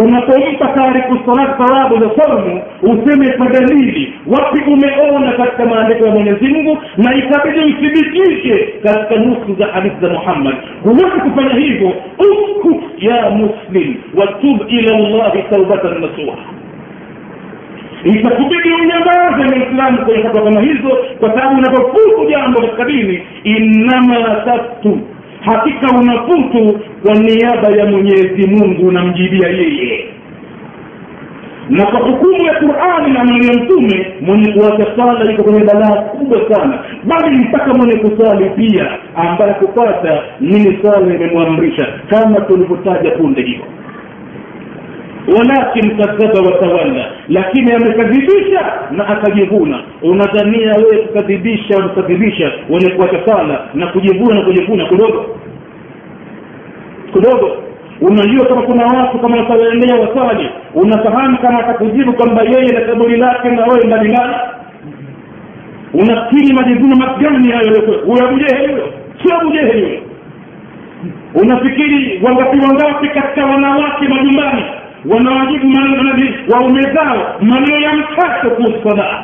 unapompa tariku salat thawabu za saumu useme kwa dalili wapi umeona katika maandiko ya mwenyezi mungu? Na ikabidi uthibitishe katika nusu za hadithi za muhammad. Huwezi kufanya hivyo. Uskut ya muslim watub ila llahi taubatan nasuha. Itakubidi unyamaze muislamu kwenye hatua kama hizo kwa sababu unapofuku jambo katika dini innama taftu hakika unafutu kwa niaba ya mwenyezi mungu unamjibia yeye. Na kwa hukumu ya qurani na mwenye mtume mwenye kuacha sala iko kwenye balaa kubwa sana. Bali mpaka mwenye kusali pia ambaye kupata nini sala imemwamrisha kama tulivyotaja punde hiyo walakin kadhaba watawalla lakini amekadhibisha na akajivuna. Unadhania wewe kukadhibisha unakadhibisha. Wenye kuacha sala na kujivuna na kujivuna kidogo. Kidogo. Unajua kama kuna watu kama watawaendea wasali. Unafahamu kama atakujibu kwamba yeye na kaburi lake na wewe ndani ndani unafikiri majivuno magani hayo huyo abujeheli huyo sio abujeheli huyo unafikiri wangapi wangapi katika wanawake majumbani wanawajibu maneno waume zao maneno ya mkato kuhusu sadaa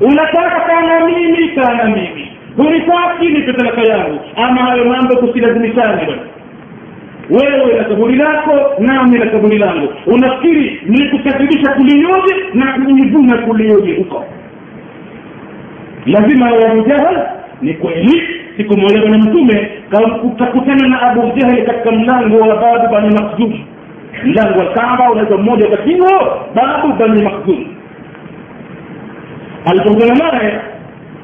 unataka kana mimi kana mimi. Hunitaki nipe talaka yangu. Ama hayo mambo kusilazimishani bwana. Wewe na kaburi lako nami na kaburi langu. Unafikiri nilikukadhibisha kulioje na kujivuna kulioje huko? Lazima abu jahal. Ni kweli siku moja bwana mtume kakutana na abu jahali katika mlango wa babu bani makhzum mlango wa kaaba unaweza mmoja wakati huo babu bani makhzum alipongana naye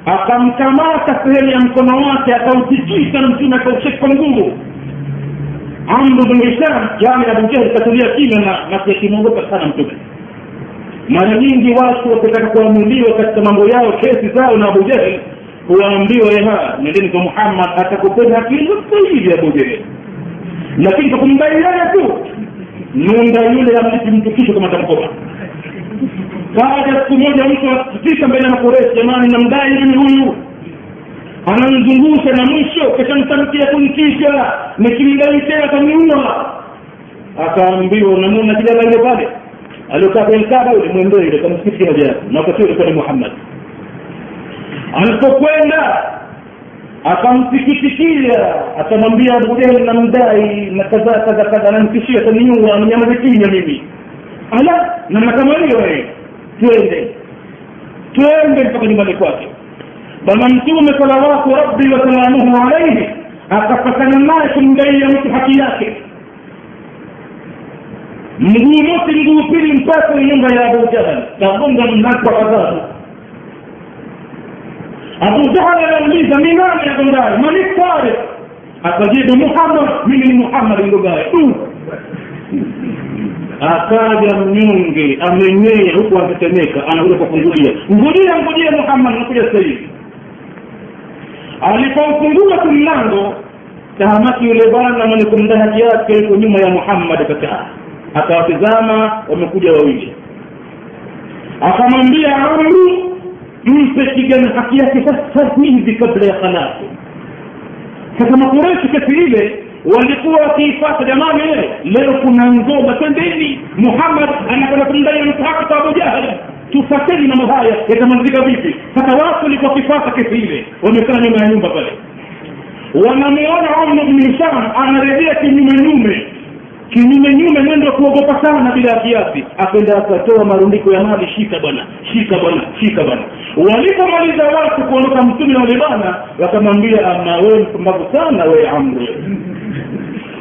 akamkamata sehemu ya mkono wake akautikisa na mtume akaushika kwa nguvu. Amru bin hisham yani abu jahli katulia kimya na nasi akimwogopa sana mtume. Mara nyingi watu wakitaka kuamuliwa katika mambo yao kesi zao na abu jahil huwaambiwa eha nendeni kwa muhammad atakupenda akili zaidi abu jahil lakini kwa yeye tu nunda yule amlipi mtu kichwa kama tamkoma kaja siku moja mtu akifika mbele ya makoreshi jamani namdai mimi huyu. Anamzungusha na mwisho kashamtamkia kunikisha. Nikimdai tena kaniua akaambiwa unamwona kijana ile pale? Aliokaa kwenye kaba yule mwendee yule kamsikiti moja yake na wakati ulikuwa ni muhammad. Alipokwenda akamsikitikia akamwambia abujahil namdai na kadhaa kadha kadha namtishia ataniua mnyamaze kimya mimi. Ala namna kama hiyo twende twende mpaka nyumbani kwake. Bwana mtume salawatu rabbi wasalamuhu alaihi akapatana naye kumdaia mtu haki yake. Mguu mosi mguu pili mpaka nyumba ya abu jahal. Kagonga mlango wa adhabu abu jahal anauliza ni nani agongaye? Mani tarik akajibu muhammad. Mimi ni muhammad ndogaye akaja mnyonge amenyea huku akitetemeka anakuja kufungulia ngulia ngulia muhammad nakuja sasa hivi. Alipofungua tu mlango tahamaki yule bwana mwenye kumdai haki yake yuko nyuma ya muhammad kakaa, akawatizama wamekuja wawili. Akamwambia amru mpe kijana haki yake sasa hivi kabla ya khalafu sasa makureshi kesi ile walikuwa wakiifata jamani leo kuna ngoma twendeni muhammad anakwenda kumdai kwa abu jahali tufateni mambo haya yatamalizika vipi? Sasa watu walikuwa wakifata kesi ile wamekaa nyuma ya nyumba pale. Wanamuona amr bni hisham anarejea kinyume nyume kinyume nyume mwendo kuogopa sana bila ya kiasi. Akenda akatoa marundiko ya mali shika bwana shika bwana shika bwana. Walipomaliza watu kuondoka mtume wale bwana wakamwambia ama wewe mpumbavu sana wewe amri.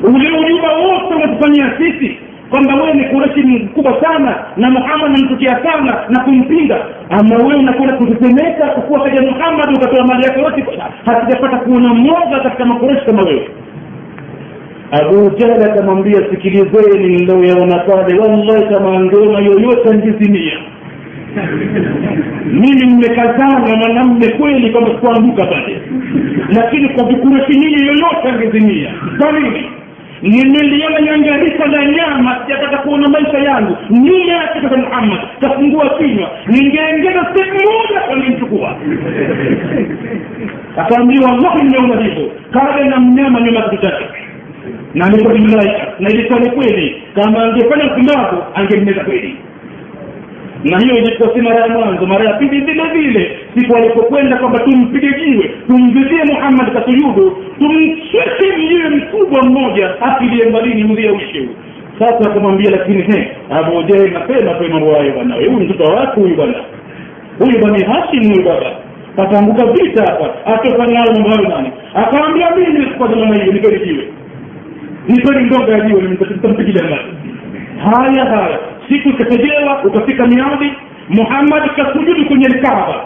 Ule ujuba wote umetufanyia sisi kwamba wewe ni kureshi mkubwa sana na muhammad namtukia sana na kumpinga. Ama wewe unakwenda kutetemeka kukuwa kaja muhammad ukatoa mali yake yote hatujapata kuona mmoja katika makureshi kama wewe abu Jahl akamwambia sikilizeni niloyaona pale wallahi kama angeona yoyote angezimia mimi mmekazana mwanamme kweli kwamba sikuanguka pale. Lakini kwa vikureshi nyinyi yoyote angezimia kwa nini? Nimeliona nyangarika la nyama sijataka kuona maisha yangu. Nyuma yake kaka muhammad kafungua kinywa. Ningeengeza sehemu moja kalimchukua akaambiwa wallahi nimeona hivyo kale na mnyama nyuma kitu chake na alikuwa ni kweli kama angefanya mpumbavu angemeza kweli. Na hiyo ilikuwa si mara ya mwanzo mara ya pili vile vile siku alipokwenda kwamba tumpige jiwe tumvizie muhammad kasujudu tumcheke mjiwe mkubwa mmoja afilie mbalini mzie uishe sasa akamwambia lakini he abu mapema tu mambo bwana. Huyu mtoto wa watu huyu bwana? Huyu bani hashim huyu baba. Pataanguka vita hapa. Atofanya mambo hayo nani? Akaambia mimi sikupata namna hiyo nipeni jiwe nipeni ndonga ya jiwe nitampigilia mbali haya haya. Siku ikategewa ukafika miadi muhammad kasujudu kwenye lkaaba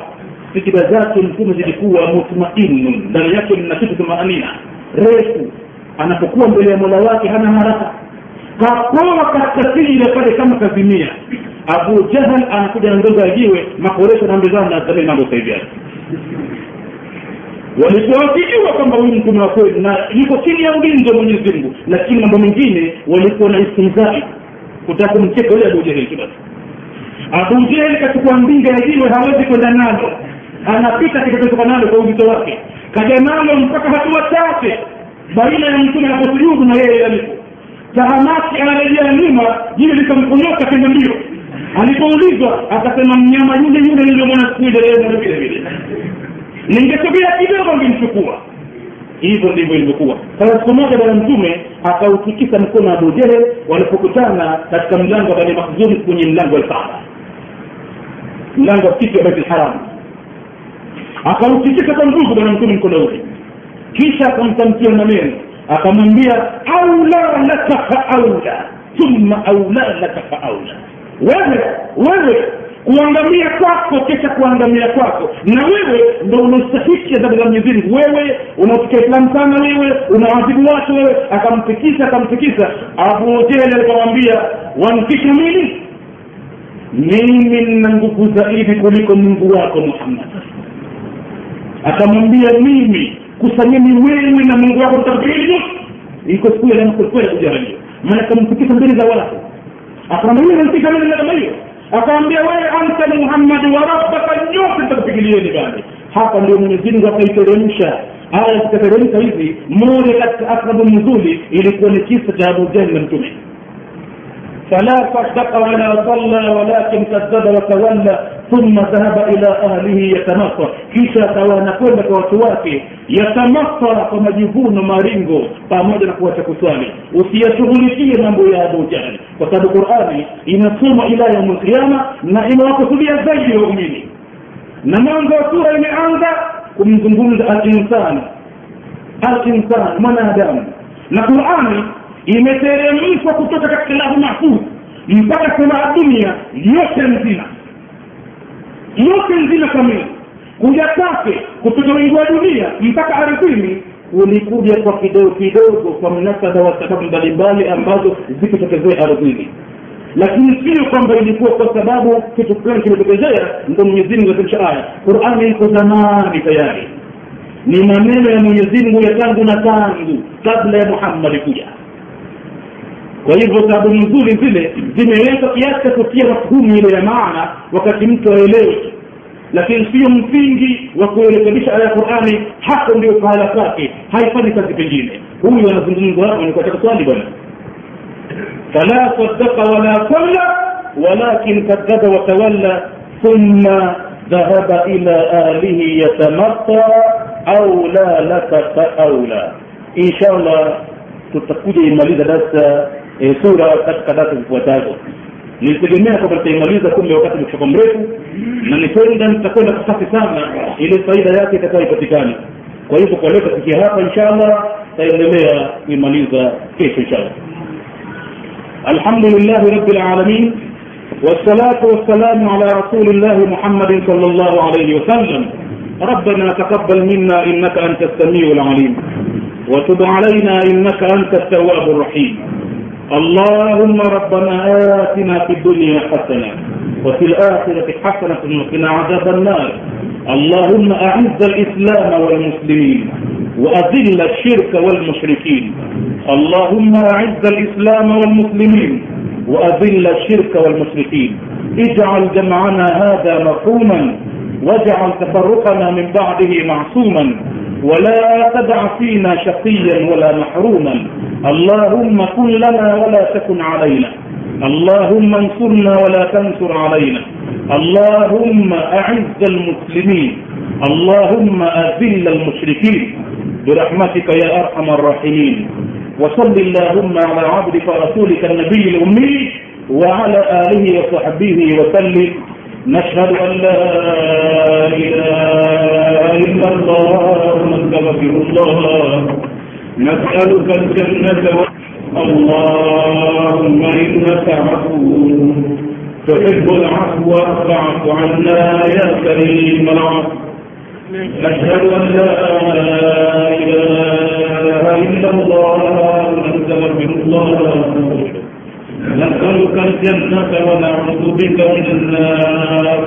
fikira zake mtume zilikuwa mutmainu ndani yake mna kitu tumaanina refu. Anapokuwa mbele ya mola wake hana haraka. Kapoa katika sijida pale kama kazimia. Abu jahal anakuja na ndonga ya jiwe makoresho na zamani mambo saivi wakijua kwamba huyu mtume wa kweli na yuko chini ya ulinzi wa mwenyezi mungu lakini mambo mengine walikuwa na istihzai kutaka kumcheka yule abujaheli basi. Abujaheli kachukua mbinga ya jiwe hawezi kwenda nalo. Anapita kitatoka nalo kwa uzito wake. Kaja nalo mpaka hatua chache baina ya mtume anaposujudu na yeye alipo. Tahamaki anarejea nyuma jiwe likamkonyoka kenda mbio. Alipoulizwa akasema mnyama yule yule niliyomwona siku ile leo vile vile ningesogea kidogo ngemchukua hivyo ndivyo ilivyokuwa. Sasa siku moja bwana mtume akautikisa mkono wa abu jehel walipokutana katika mlango wa bani makhzumi kwenye mlango wa lkaaba mlango wa kiti wa bait lharam akautikisa kwa nguvu bwana mtume mkono ule kisha akamtamkia maneno. Akamwambia aula laka faaula thumma aula laka faaula wewe wewe kuangamia kwako kisha kuangamia kwako. Na wewe ndo unastahiki adhabu za mwenyezi wewe unaofikia islamu sana wewe unawazibu watu wewe akamtikisa akamtikisa abu jehli alikamwambia wamkisha mimi mimi nina nguvu zaidi kuliko mungu wako muhammad. Akamwambia mimi kusanyeni wewe na mungu wako mtakapili iko siku ya kweli kujaribia maana kamfikisha mbele za watu. Akamwambia wewe unafika mbele kama hiyo akamwambia wewe anta muhammad wa rabbaka nyote nitakupigilieni bali hapa ndio mwenyezi mungu akaiteremsha aya zikateremka hizi moja katika akrabu nuzuli ilikuwa ni kisa cha abu jahli na mtume فلا صدق ولا صلى ولكن كذب وتولى ثم ذهب الى اهله يتمطى kisha akawa anakwenda kwa watu wake yatamatara kwa majivuno maringo pamoja na kuacha kuswali usiyashughulikie mambo ya abu jahli kwa sababu qurani inasoma ila yaum lqiama na imewakusudia zaidi waumini na mwanzo wa sura imeanza kumzungumza alinsani alinsani mwanadamu na qurani imeteremshwa kutoka katika lahu mahfuz mpaka samaa dunia yote nzima. Yote nzima kamili. Kuja kwake kutoka wingi wa dunia mpaka ardhini ulikuja kwa kidogo kidogo kwa mnasaba wa sababu mbalimbali ambazo zikitokezea ardhini. Lakini sio kwamba ilikuwa kwa sababu kitu fulani kimetokezea ndo mwenyezi mungu aya. Qurani iko zamani tayari. Ni maneno ya mwenyezi mungu ya tangu na tangu kabla ya muhammadi kuja kwa hivyo sababu nzuri zile zimewekwa kiasi cha kutia mafhumu ile ya maana wakati mtu aelewe lakini sio msingi wa kurekebisha aya ya qurani hapo ndio pahala pake haifanyi kazi pengine huyu anazungumza nikataka swali bwana fala sadaka wala salla walakin kadhaba watawalla thumma ذهب إلى آله يتمطى أولى لك فأولى إن شاء الله tutakuja imaliza darasa e, sura katika darasa zifuatazo nilitegemea kwamba nitaimaliza kumbe wakati umefika mrefu na nikwenda nitakwenda kasi sana ile faida yake itakayopatikana kwa hivyo kwa leo tafikia hapa inshallah taendelea kuimaliza kesho inshallah alhamdulillahi rabbil alamin والصلاة والسلام على رسول الله محمد صلى الله عليه وسلم ربنا تقبل منا إنك أنت السميع العليم وتب علينا إنك أنت التواب الرحيم اللهم ربنا آتنا في الدنيا حسنة وفي الآخرة حسنة وقنا عذاب النار. اللهم أعز الإسلام والمسلمين وأذل الشرك والمشركين. اللهم أعز الإسلام والمسلمين وأذل الشرك والمشركين. اجعل جمعنا هذا مرحوما واجعل تفرقنا من بعده معصوما. ولا تدع فينا شقيا ولا محروما. اللهم كن لنا ولا تكن علينا. اللهم انصرنا ولا تنصر علينا. اللهم أعز المسلمين. اللهم أذل المشركين. برحمتك يا أرحم الراحمين. وصل اللهم على عبدك ورسولك النبي الأمي وعلى آله وصحبه وسلم. نشهد أن لا إله إلا الله نستغفر الله. نسألك الجنة اللهم إنك عفو. تحب العفو فاعف عنا يا كريم العفو. نشهد أن لا إله إلا الله نستغفر الله. نسألك الجنة ونعوذ بك من النار.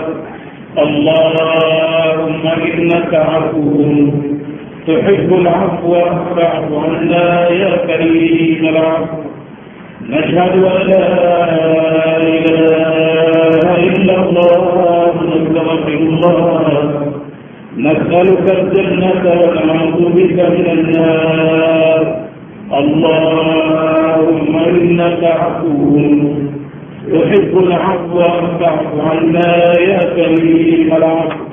اللهم إنك عفو تحب العفو فاعف عنا يا كريم العفو. نشهد أن لا إله إلا الله نستغفر الله. نسألك الجنة ونعوذ بك من النار. اللهم إنك عفو تحب العفو فاعف عنا يا كريم العفو.